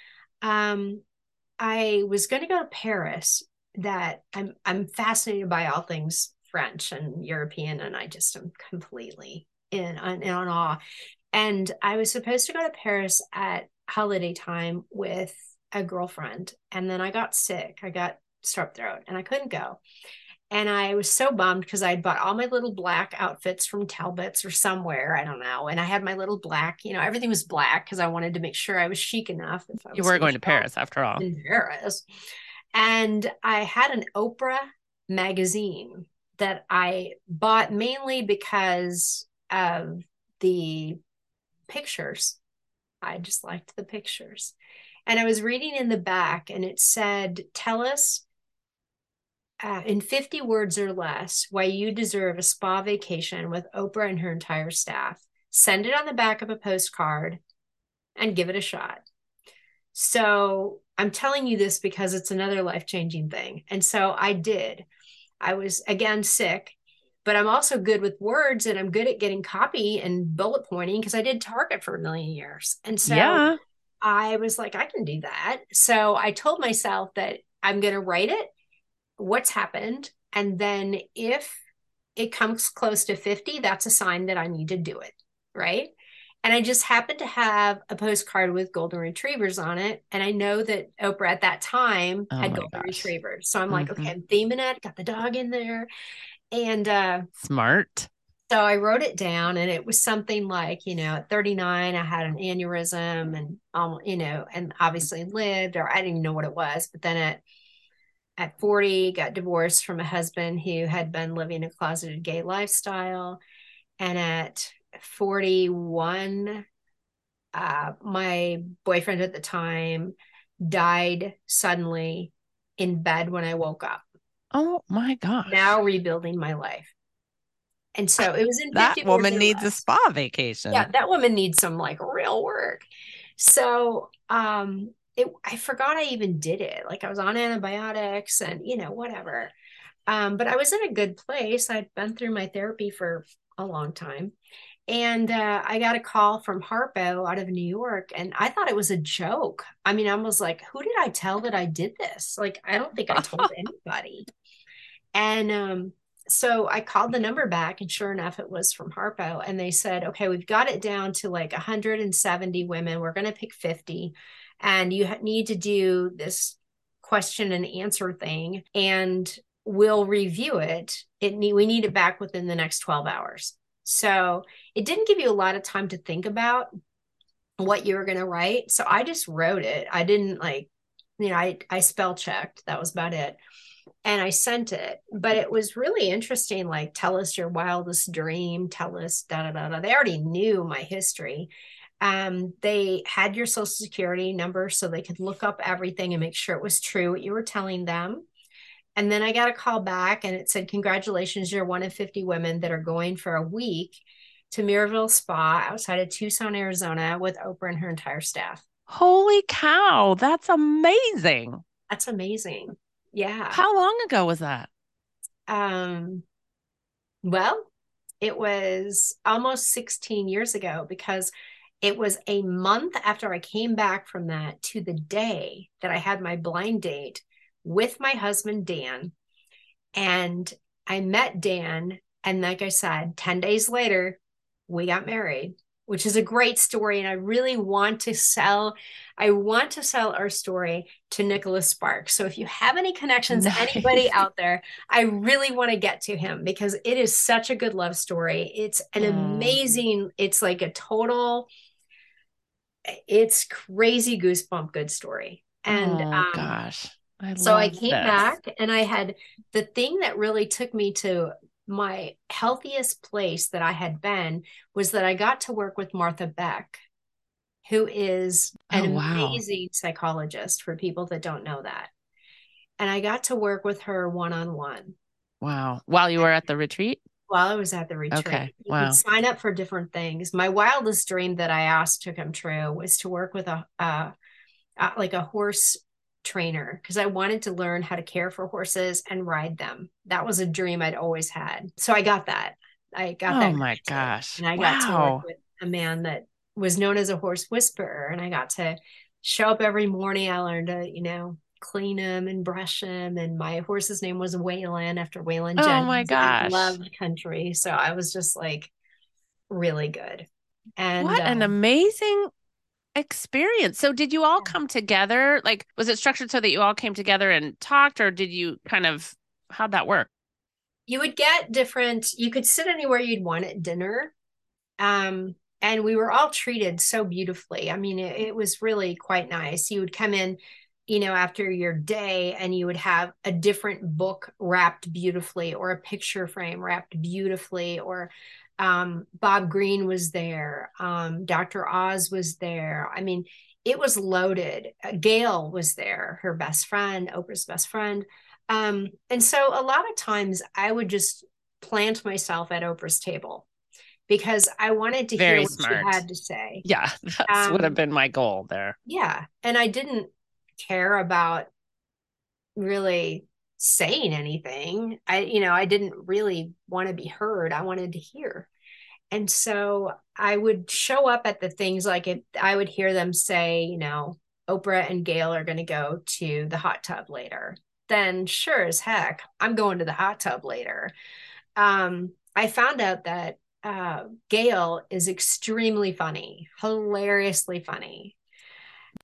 Speaker 2: um i was going to go to paris that i'm i'm fascinated by all things french and european and i just am completely in on, in awe. And i was supposed to go to paris at holiday time with a girlfriend and then i got sick. I got strep throat and i couldn't go and I was so bummed because I had bought all my little black outfits from Talbot's or somewhere, I don't know. And I had my little black, you know, everything was black because I wanted to make sure I was chic enough. If I
Speaker 1: You were going to Paris after all.
Speaker 2: Paris. And I had an Oprah magazine that I bought mainly because of the pictures. I just liked the pictures. And I was reading in the back and it said, Tell us uh, in 50 words or less why you deserve a spa vacation with Oprah and her entire staff. Send it on the back of a postcard and give it a shot. So I'm telling you this because it's another life changing thing. And so I did. I was again sick, but I'm also good with words and I'm good at getting copy and bullet pointing because I did Target for a million years. And so
Speaker 1: yeah.
Speaker 2: I was like, I can do that. So I told myself that I'm going to write it, what's happened. And then if it comes close to 50, that's a sign that I need to do it. Right. And I just happened to have a postcard with golden retrievers on it. And I know that Oprah at that time
Speaker 1: Oh
Speaker 2: had golden
Speaker 1: gosh.
Speaker 2: retrievers. So I'm like,
Speaker 1: Mhm.
Speaker 2: okay, I'm theming it, got the dog in there. And uh,
Speaker 1: Smart.
Speaker 2: so I wrote it down and it was something like, you know, at 39, I had an aneurysm and, um, you know, and obviously lived, or I didn't even know what it was. But then at, at 40, got divorced from a husband who had been living a closeted gay lifestyle. And at 41, uh, my boyfriend at the time died suddenly in bed when I woke up
Speaker 1: Oh my god
Speaker 2: now rebuilding my life. And so it was in
Speaker 1: that woman needs a spa vacation.
Speaker 2: Yeah, that woman needs some like real work. So um it I forgot I even did it. Like I was on antibiotics and you know, whatever. Um, but I was in a good place. I'd been through my therapy for a long time. And uh, I got a call from Harpo out of New York, and I thought it was a joke. I mean, I was like, who did I tell that I did this? Like, I don't think I told [laughs] anybody. And um, so I called the number back, and sure enough, it was from Harpo. And they said, okay, we've got it down to like 170 women. We're going to pick 50. And you need to do this question and answer thing, and we'll review it. It need, we need it back within the next 12 hours. So it didn't give you a lot of time to think about what you were going to write. So I just wrote it. I didn't like, you know, I, I spell checked. That was about it and I sent it. But it was really interesting. Like, tell us your wildest dream. Tell us da da da da. They already knew my history. Um, they had your social security number so they could look up everything and make sure it was true what you were telling them. And then I got a call back and it said, Congratulations, you're one of 50 women that are going for a week to Miraval Spa outside of Tucson, Arizona with Oprah and her entire staff.
Speaker 1: Holy cow, that's amazing.
Speaker 2: That's amazing. Yeah.
Speaker 1: How long ago was that?
Speaker 2: Um, well, it was almost 16 years ago because it was a month after I came back from that to the day that I had my blind date with my husband, Dan. And I met Dan. And like I said, 10 days later, we got married, which is a great story. And I really want to sell, I want to sell our story to Nicholas Sparks. So if you have any connections,
Speaker 1: Nice.
Speaker 2: anybody out there, I really want to get to him because it is such a good love story. It's an
Speaker 1: Mm.
Speaker 2: amazing, it's like a total, it's crazy goosebump good story. And
Speaker 1: oh
Speaker 2: um,
Speaker 1: gosh. I
Speaker 2: so I came
Speaker 1: this.
Speaker 2: back and I had the thing that really took me to my healthiest place that I had been was that I got to work with Martha Beck, who is an
Speaker 1: Oh, wow.
Speaker 2: amazing psychologist for people that don't know that. And I got to work with her one on one
Speaker 1: Wow. While you were at the retreat?
Speaker 2: while I was at the retreat.
Speaker 1: Okay,
Speaker 2: You
Speaker 1: wow.
Speaker 2: could sign up for different things. My wildest dream that I asked to come true was to work with a, a like a horse trainer because I wanted to learn how to care for horses and ride them. That was a dream I'd always had. So I got that. I got
Speaker 1: Oh
Speaker 2: that.
Speaker 1: Oh
Speaker 2: my
Speaker 1: gosh.
Speaker 2: And I got to work with a man that was known as a horse whisperer, and I got to show up every morning. I learned to, you know, clean him and brush him. And my horse's name was Waylon after Waylon
Speaker 1: Oh
Speaker 2: Jennings.
Speaker 1: my
Speaker 2: and I
Speaker 1: gosh.
Speaker 2: loved country, so I was just like really good. And
Speaker 1: what an
Speaker 2: um,
Speaker 1: amazing experience. So did you all come together? Like was it structured so that you all came together and talked or did you kind of how'd that work?
Speaker 2: you would get different you could sit anywhere you'd want at dinner um and we were all treated so beautifully i mean it, it was really quite nice you would come in you know after your day and you would have a different book wrapped beautifully or a picture frame wrapped beautifully or um Bob Greene was there um dr oz was there i mean it was loaded Uh, Gayle was there her best friend oprah's best friend um, and so a lot of times I would just plant myself at Oprah's table because I wanted to
Speaker 1: Very
Speaker 2: hear what
Speaker 1: smart.
Speaker 2: she had to say.
Speaker 1: Yeah, [laughs] that would have
Speaker 2: Um,
Speaker 1: been my goal there.
Speaker 2: Yeah. And I didn't care about really saying anything. I, you know, I didn't really want to be heard. I wanted to hear. And so I would show up at the things like if I would hear them say, you know, Oprah and Gayle are going to go to the hot tub later. Then sure as heck, I'm going to the hot tub later. Um, I found out that uh, Gayle is extremely funny, hilariously funny.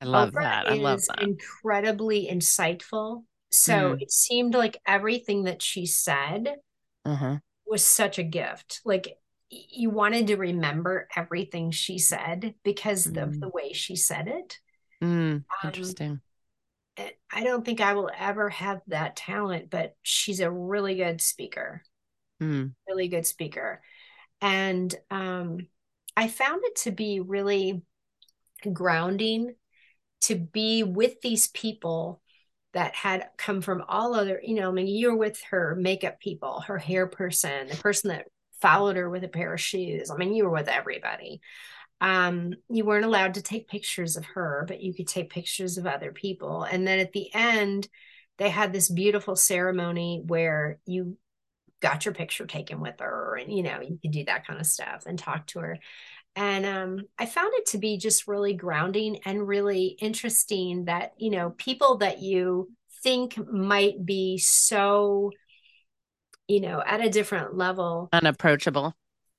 Speaker 1: I love
Speaker 2: Oprah
Speaker 1: that. I love that.
Speaker 2: incredibly insightful. So
Speaker 1: Mm.
Speaker 2: it seemed like everything that she said
Speaker 1: Uh-huh.
Speaker 2: was such a gift. Like you wanted to remember everything she said because of
Speaker 1: Mm.
Speaker 2: the way she said it.
Speaker 1: Mm,
Speaker 2: Um,
Speaker 1: interesting.
Speaker 2: And I don't think I will ever have that talent, but she's a really good speaker,
Speaker 1: Mm.
Speaker 2: really good speaker. And um, I found it to be really grounding to be with these people that had come from all other, you know, I mean, you're with her makeup people, her hair person, the person that followed her with a pair of shoes. I mean, you were with everybody. Um, you weren't allowed to take pictures of her, but you could take pictures of other people. And then at the end, they had this beautiful ceremony where you got your picture taken with her and you know you could do that kind of stuff and talk to her and um, i found it to be just really grounding and really interesting that you know people that you think might be so you know at a different level
Speaker 1: Unapproachable.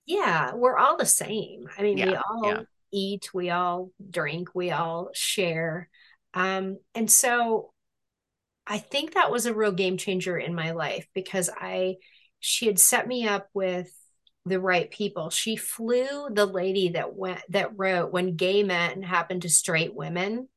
Speaker 2: yeah we're all the same i mean we all
Speaker 1: yeah.
Speaker 2: eat we all drink we all share um, and so i think that was a real game changer in my life because i she had set me up with the right people she flew the lady that went that wrote when gay men happened to straight women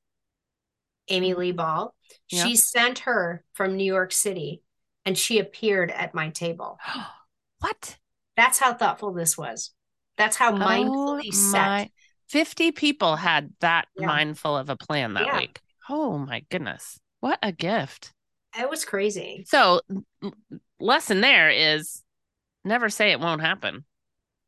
Speaker 2: amy mm-hmm. lee ball
Speaker 1: Yeah.
Speaker 2: she sent her from new york city and she appeared at my table [gasps]
Speaker 1: what?
Speaker 2: that's how thoughtful this was that's how mindfully
Speaker 1: oh
Speaker 2: set
Speaker 1: my 50 people had that
Speaker 2: Yeah.
Speaker 1: mindful of a plan that
Speaker 2: Yeah.
Speaker 1: week. Oh my goodness. What a gift.
Speaker 2: it was crazy
Speaker 1: So, lesson there is never say it won't happen.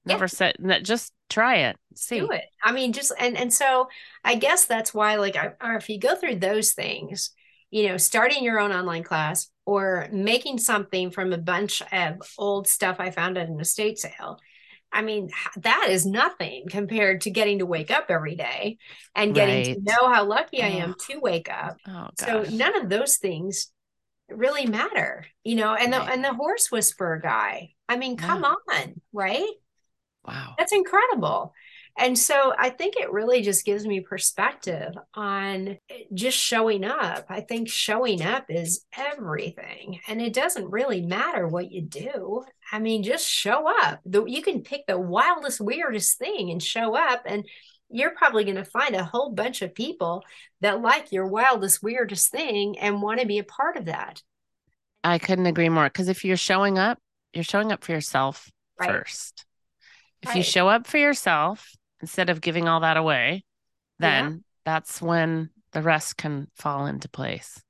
Speaker 2: Yeah.
Speaker 1: Never say that just try it. See.
Speaker 2: do it. I mean, just and and so I guess that's why, like, I, or if you go through those things, you know, starting your own online class or making something from a bunch of old stuff I found at an estate sale. I mean, that is nothing compared to getting to wake up every day and getting to know how lucky I am to wake up.
Speaker 1: Oh
Speaker 2: So none of those things really matter, you know. And the and the horse whisperer guy. I mean, come on, right?
Speaker 1: wow.
Speaker 2: That's incredible. And so I think it really just gives me perspective on just showing up. I think showing up is everything. And it doesn't really matter what you do. I mean, just show up. The, you can pick the wildest, weirdest thing and show up. And you're probably going to find a whole bunch of people that like your wildest, weirdest thing and want to be a part of that.
Speaker 1: I couldn't agree more because if you're showing up, you're showing up for yourself
Speaker 2: Right.
Speaker 1: first. If you show up for yourself instead of giving all that away,
Speaker 2: Yeah.
Speaker 1: then that's when the rest can fall into place.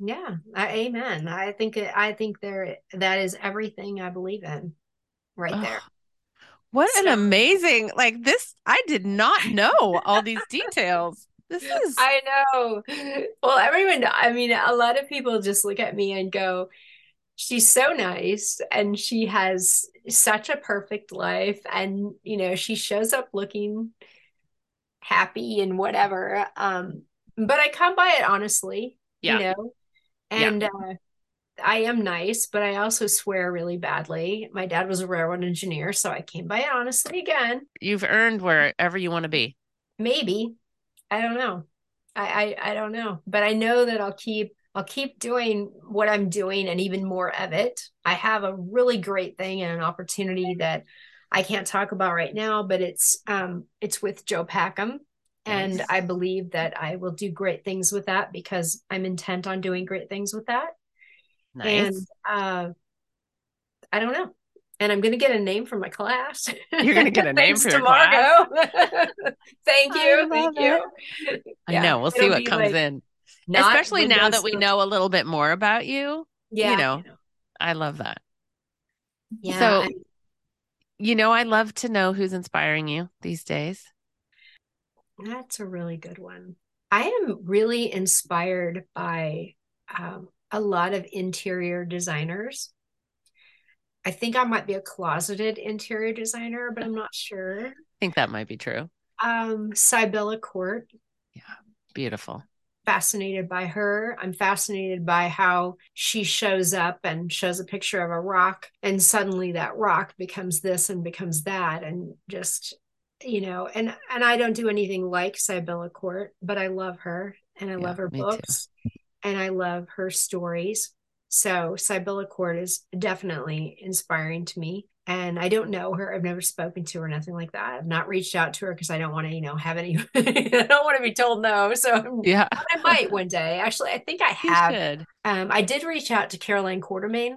Speaker 2: Yeah, I, amen. I think it, I think there that is everything I believe in, right
Speaker 1: Ugh.
Speaker 2: there.
Speaker 1: What an amazing, like this, I did not [laughs] know all these details. This is,
Speaker 2: I know. Well, everyone, I mean, a lot of people just look at me and go, she's so nice and she has such a perfect life. And, you know, she shows up looking happy and whatever. Um, but I come by it honestly,
Speaker 1: Yeah.
Speaker 2: you know,
Speaker 1: Yeah.
Speaker 2: and uh, I am nice, but I also swear really badly. My dad was a railroad engineer, so I came by it honestly again.
Speaker 1: you've earned wherever you want to be.
Speaker 2: maybe i don't know I, I i don't know but i know that i'll keep i'll keep doing what i'm doing and even more of it. I have a really great thing and an opportunity that i can't talk about right now but it's um it's with Jo Packham. And i believe that i will do great things with that because i'm intent on doing great things with that.
Speaker 1: Nice.
Speaker 2: and uh i don't know. And i'm going to get a name for my class.
Speaker 1: You're gonna get a [laughs] name for
Speaker 2: to
Speaker 1: your class? [laughs]
Speaker 2: Thank you. Thank you.
Speaker 1: I
Speaker 2: Yeah,
Speaker 1: know. We'll see
Speaker 2: it'll
Speaker 1: what comes
Speaker 2: like
Speaker 1: in.
Speaker 2: Not
Speaker 1: Especially now that we know a little bit more about you.
Speaker 2: yeah You
Speaker 1: know, I love that.
Speaker 2: yeah
Speaker 1: So- you know, I love to know who's inspiring you these days.
Speaker 2: That's a really good one. I am really inspired by um, a lot of interior designers. I think I might be a closeted interior designer, but I'm not sure.
Speaker 1: I think that might be true.
Speaker 2: Um, Sibella Court, Yeah,
Speaker 1: Beautiful.
Speaker 2: Fascinated by her. I'm fascinated by how she shows up and shows a picture of a rock, and suddenly that rock becomes this and becomes that, and just you know, and and I don't do anything like Sibella Court, but I love her and I
Speaker 1: Yeah,
Speaker 2: love her
Speaker 1: me too.
Speaker 2: books and I love her stories. So Sibella Court is definitely inspiring to me. And I don't know her. I've never spoken to her, nothing like that. I've not reached out to her because I don't want to, you know, have any. [laughs] I don't want to be told no. So [laughs]
Speaker 1: Yeah.
Speaker 2: I might one day. Actually, I think I have. Um, I did reach out to Caroline Quartermaine,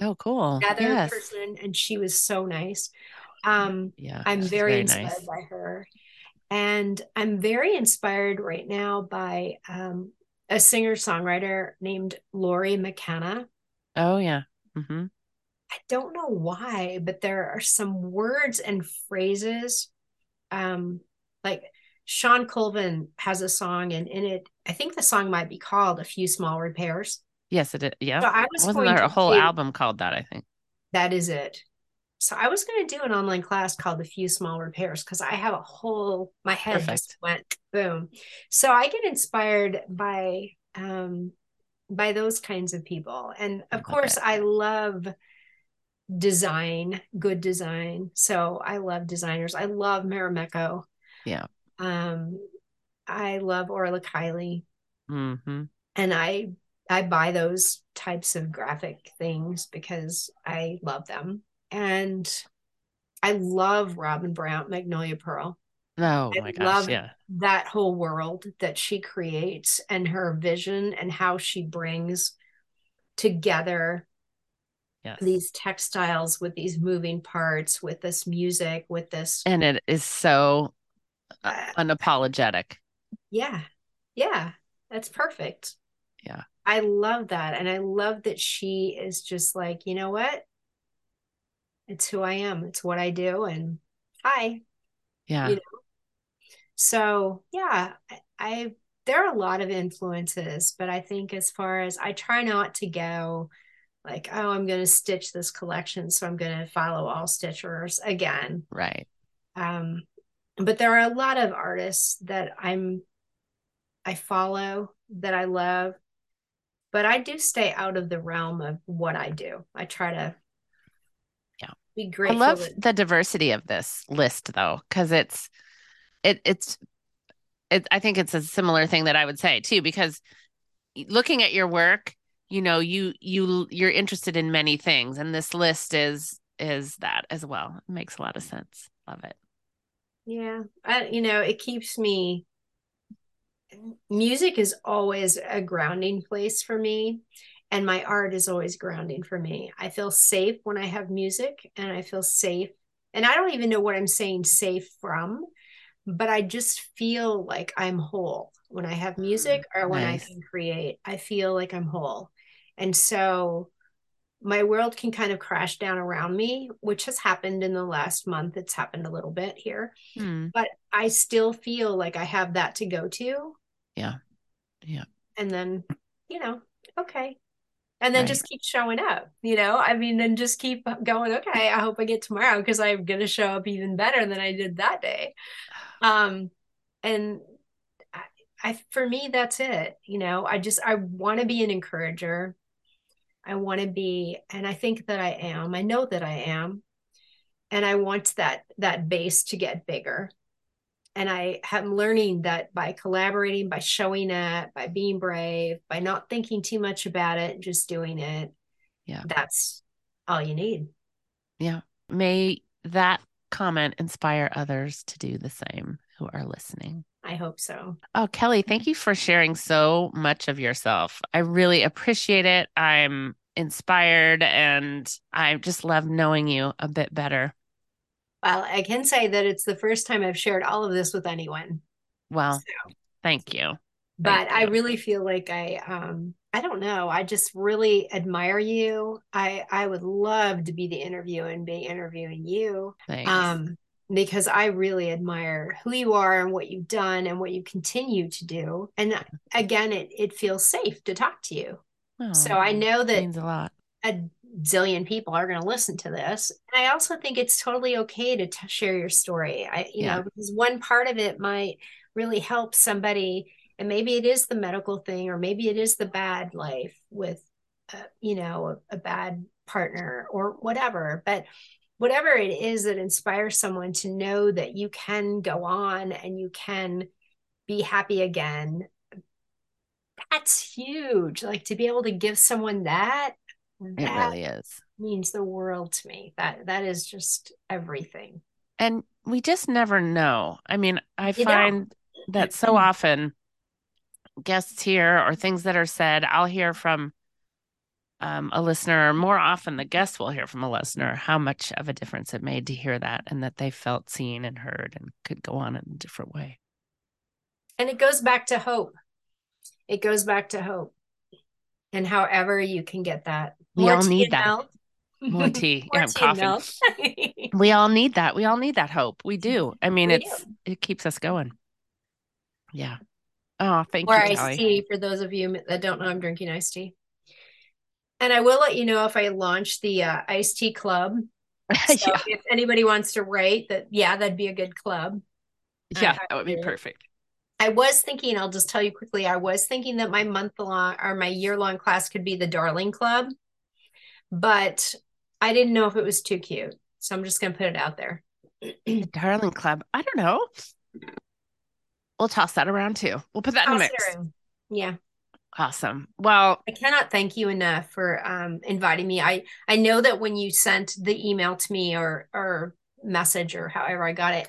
Speaker 1: Oh, cool.
Speaker 2: another
Speaker 1: yes.
Speaker 2: person, and she was so nice. Um,
Speaker 1: Yeah.
Speaker 2: I'm
Speaker 1: she's
Speaker 2: very, inspired
Speaker 1: nice.
Speaker 2: by her. And I'm very inspired right now by um, a singer songwriter named Lori McKenna.
Speaker 1: Oh, yeah. hmm
Speaker 2: I don't know why, but there are some words and phrases. Um, like Shawn Colvin has a song, and in it, I think the song might be called A Few Small Repairs.
Speaker 1: Yes, it is. Yeah.
Speaker 2: So I was
Speaker 1: Wasn't there a whole
Speaker 2: do-
Speaker 1: album called that? I think.
Speaker 2: That is it. So I was going to do an online class called A Few Small Repairs because I have a whole my head just went boom. So I get inspired by um by those kinds of people. And of course
Speaker 1: it.
Speaker 2: I love design, good design. So I love designers. I love Marimekko.
Speaker 1: Yeah.
Speaker 2: Um I love Orla Kiely
Speaker 1: hmm
Speaker 2: and I I buy those types of graphic things because I love them. And I love Robin Brown, Magnolia Pearl.
Speaker 1: Oh
Speaker 2: I
Speaker 1: my gosh.
Speaker 2: love
Speaker 1: Yeah.
Speaker 2: That whole world that she creates and her vision and how she brings together
Speaker 1: Yes.
Speaker 2: these textiles with these moving parts, with this music, with this
Speaker 1: and it is so uh, unapologetic.
Speaker 2: yeah. Yeah. That's perfect.
Speaker 1: Yeah.
Speaker 2: I love that. And I love that she is just like, you know what? It's who I am. It's what I do. And hi.
Speaker 1: Yeah.
Speaker 2: You know? So yeah, I, I there are a lot of influences, but I think as far as I try not to go like, oh, I'm gonna stitch this collection, so I'm gonna follow all stitchers again.
Speaker 1: Right.
Speaker 2: Um, but there are a lot of artists that I'm I follow that I love, but I do stay out of the realm of what I do. I try to
Speaker 1: Yeah.
Speaker 2: be
Speaker 1: great.
Speaker 2: I
Speaker 1: love
Speaker 2: that-
Speaker 1: the diversity of this list though, because it's it it's it I think it's a similar thing that I would say too, because looking at your work, you know, you you you're interested in many things, and this list is is that as well. It makes a lot of sense. Love it.
Speaker 2: Yeah, I, you know, it keeps me. Music is always a grounding place for me, and my art is always grounding for me. I feel safe when I have music, and I feel safe. And I don't even know what I'm saying safe from, but I just feel like I'm whole when I have mm, music or when
Speaker 1: nice.
Speaker 2: I can create. I feel like I'm whole. And so my world can kind of crash down around me, which has happened in the last month. It's happened a little bit here
Speaker 1: Hmm.
Speaker 2: but I still feel like I have that to go to.
Speaker 1: Yeah. Yeah.
Speaker 2: And then, you know, okay. And then
Speaker 1: Right.
Speaker 2: just keep showing up, you know? I mean, then just keep going, okay, I hope I get tomorrow because I'm going to show up even better than I did that day. [sighs] Um, and I, I, for me, that's it. You know, I just, I want to be an encourager. I want to be, and I think that I am. I know that I am. And I want that, that base to get bigger and I am learning that by collaborating, by showing up, by being brave, by not thinking too much about it, just doing it.
Speaker 1: Yeah.
Speaker 2: That's all you need. Yeah.
Speaker 1: May that comment inspire others to do the same who are listening.
Speaker 2: I hope so.
Speaker 1: Oh, Kelli, thank you for sharing so much of yourself. I really appreciate it. I'm inspired and I just love knowing you a bit better.
Speaker 2: Well, I can say that it's the first time I've shared all of this with anyone.
Speaker 1: Well,
Speaker 2: So,
Speaker 1: thank you.
Speaker 2: but
Speaker 1: Thank
Speaker 2: I really feel like I um I don't know. I just really admire you. I I would love to be the interviewer and be interviewing you.
Speaker 1: Thanks.
Speaker 2: Um, because I really admire who you are and what you've done and what you continue to do. And again, it it feels safe to talk to you. so I know that
Speaker 1: means a lot.
Speaker 2: a zillion people are going to listen to this. And I also think it's totally okay to t- share your story. I, you
Speaker 1: Yeah.
Speaker 2: know, because one part of it might really help somebody, and maybe it is the medical thing, or maybe it is the bad life with, uh, you know, a, a bad partner or whatever. But whatever it is that inspires someone to know that you can go on and you can be happy again. That's huge. Like to be able to give someone that,
Speaker 1: It
Speaker 2: that
Speaker 1: really is.
Speaker 2: means the world to me. That that is just everything.
Speaker 1: And we just never know. I mean, I
Speaker 2: You
Speaker 1: find that so often guests here or things that are said, I'll hear from um, a listener, or more often the guest will hear from a listener how much of a difference it made to hear that and that they felt seen and heard and could go on in a different way.
Speaker 2: And it goes back to hope. It goes back to hope. And however you can get that.
Speaker 1: We all need that.
Speaker 2: milk.
Speaker 1: More [laughs] tea.
Speaker 2: More
Speaker 1: yeah, I'm
Speaker 2: tea and
Speaker 1: coughing.
Speaker 2: milk.
Speaker 1: We all need that. We all need that hope. We do. [laughs] I mean,
Speaker 2: We
Speaker 1: it's it keeps us going. Yeah. Oh, thank
Speaker 2: or
Speaker 1: you,
Speaker 2: iced
Speaker 1: Kelli.
Speaker 2: tea for those of you that don't know I'm drinking iced tea. And I will let you know if I launch the uh, iced tea club. [laughs] So
Speaker 1: yeah,
Speaker 2: if anybody wants to write that, yeah, that'd be a good club.
Speaker 1: yeah,
Speaker 2: I-
Speaker 1: that would be perfect.
Speaker 2: I was thinking, I'll just tell you quickly, I was thinking that my month long or my year long class could be the Darling Club, but I didn't know if it was too cute. So I'm just going to put it out there.
Speaker 1: The [clears throat] Darling Club. I don't know. We'll toss that around too. We'll put that in the
Speaker 2: Toss
Speaker 1: mix.
Speaker 2: Yeah.
Speaker 1: Awesome. Well,
Speaker 2: I cannot thank you enough for um, inviting me. I, I know that when you sent the email to me or, or message or however I got it,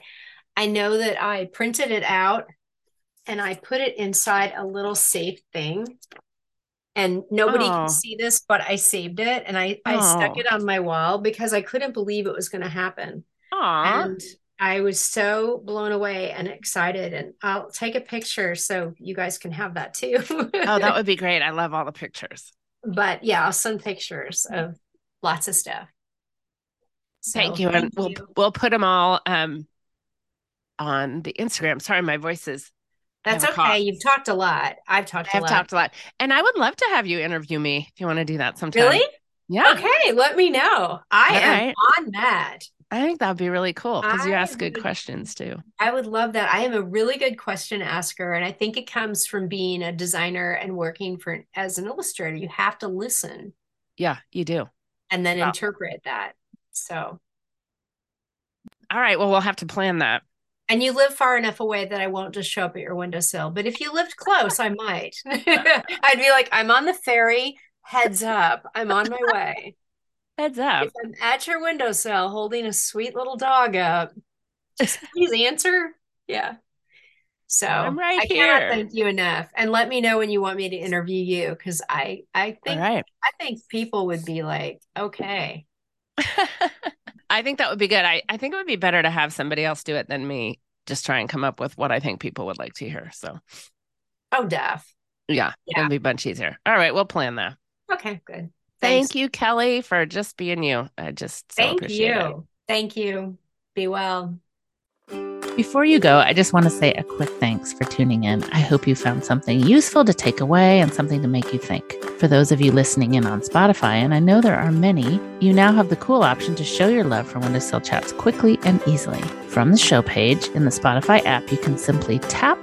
Speaker 2: I know that I printed it out and I put it inside a little safe thing. And nobody
Speaker 1: Oh.
Speaker 2: can see this, but I saved it and I, I stuck
Speaker 1: Oh.
Speaker 2: it on my wall because I couldn't believe it was going to happen.
Speaker 1: aw.
Speaker 2: And I was so blown away and excited. And I'll take a picture so you guys can have that too.
Speaker 1: oh, that would be [laughs] great. I love all the pictures.
Speaker 2: but yeah, I'll send pictures of lots of stuff. So,
Speaker 1: thank you. And we'll we'll put them all um on the Instagram. Sorry, my voice is
Speaker 2: That's
Speaker 1: a cough.
Speaker 2: okay. You've talked a lot. I've talked
Speaker 1: I
Speaker 2: a lot.
Speaker 1: talked a lot. And I would love to have you interview me if you want to do that sometime.
Speaker 2: Really?
Speaker 1: Yeah.
Speaker 2: Okay, let me know. I
Speaker 1: All
Speaker 2: am
Speaker 1: right.
Speaker 2: on that.
Speaker 1: I think that would be really cool because you ask good
Speaker 2: would-
Speaker 1: questions too.
Speaker 2: I would love that. I am a really good question asker, and I think it comes from being a designer and working for as an illustrator. You have to listen
Speaker 1: Yeah, you do.
Speaker 2: and then
Speaker 1: Wow.
Speaker 2: interpret that. So,
Speaker 1: All right. Well, we'll have to plan that.
Speaker 2: and you live far enough away that I won't just show up at your windowsill. But if you lived close, I might. [laughs] I'd be like, I'm on the ferry. Heads up, I'm on my way.
Speaker 1: Heads up.
Speaker 2: if I'm at your windowsill holding a sweet little dog up, just [laughs] please answer. Yeah. So
Speaker 1: I'm right
Speaker 2: I cannot
Speaker 1: here.
Speaker 2: thank you enough. And let me know when you want me to interview you because I I think
Speaker 1: right.
Speaker 2: I think people would be like, okay. [laughs]
Speaker 1: I think that would be good. I, I think it would be better to have somebody else do it than me just try and come up with what I think people would like to hear. So,
Speaker 2: Oh Duff.
Speaker 1: yeah,
Speaker 2: Yeah.
Speaker 1: it'll be much easier. All right. We'll plan that.
Speaker 2: Okay, good.
Speaker 1: Thank you, Kelli, for just being you. I just so
Speaker 2: Thank
Speaker 1: appreciate it.
Speaker 2: you. Thank you. Be well.
Speaker 3: Before you go, I just want to say a quick thanks for tuning in. I hope you found something useful to take away and something to make you think. For those of you listening in on Spotify, and I know there are many, you now have the cool option to show your love for Windowsill Chats quickly and easily. From the show page in the Spotify app, you can simply tap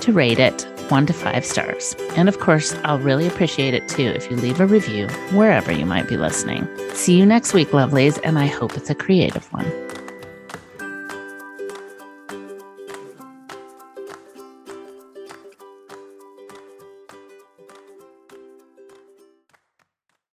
Speaker 3: to rate it one to five stars. And of course, I'll really appreciate it too if you leave a review wherever you might be listening. See you next week, lovelies, and I hope it's a creative one.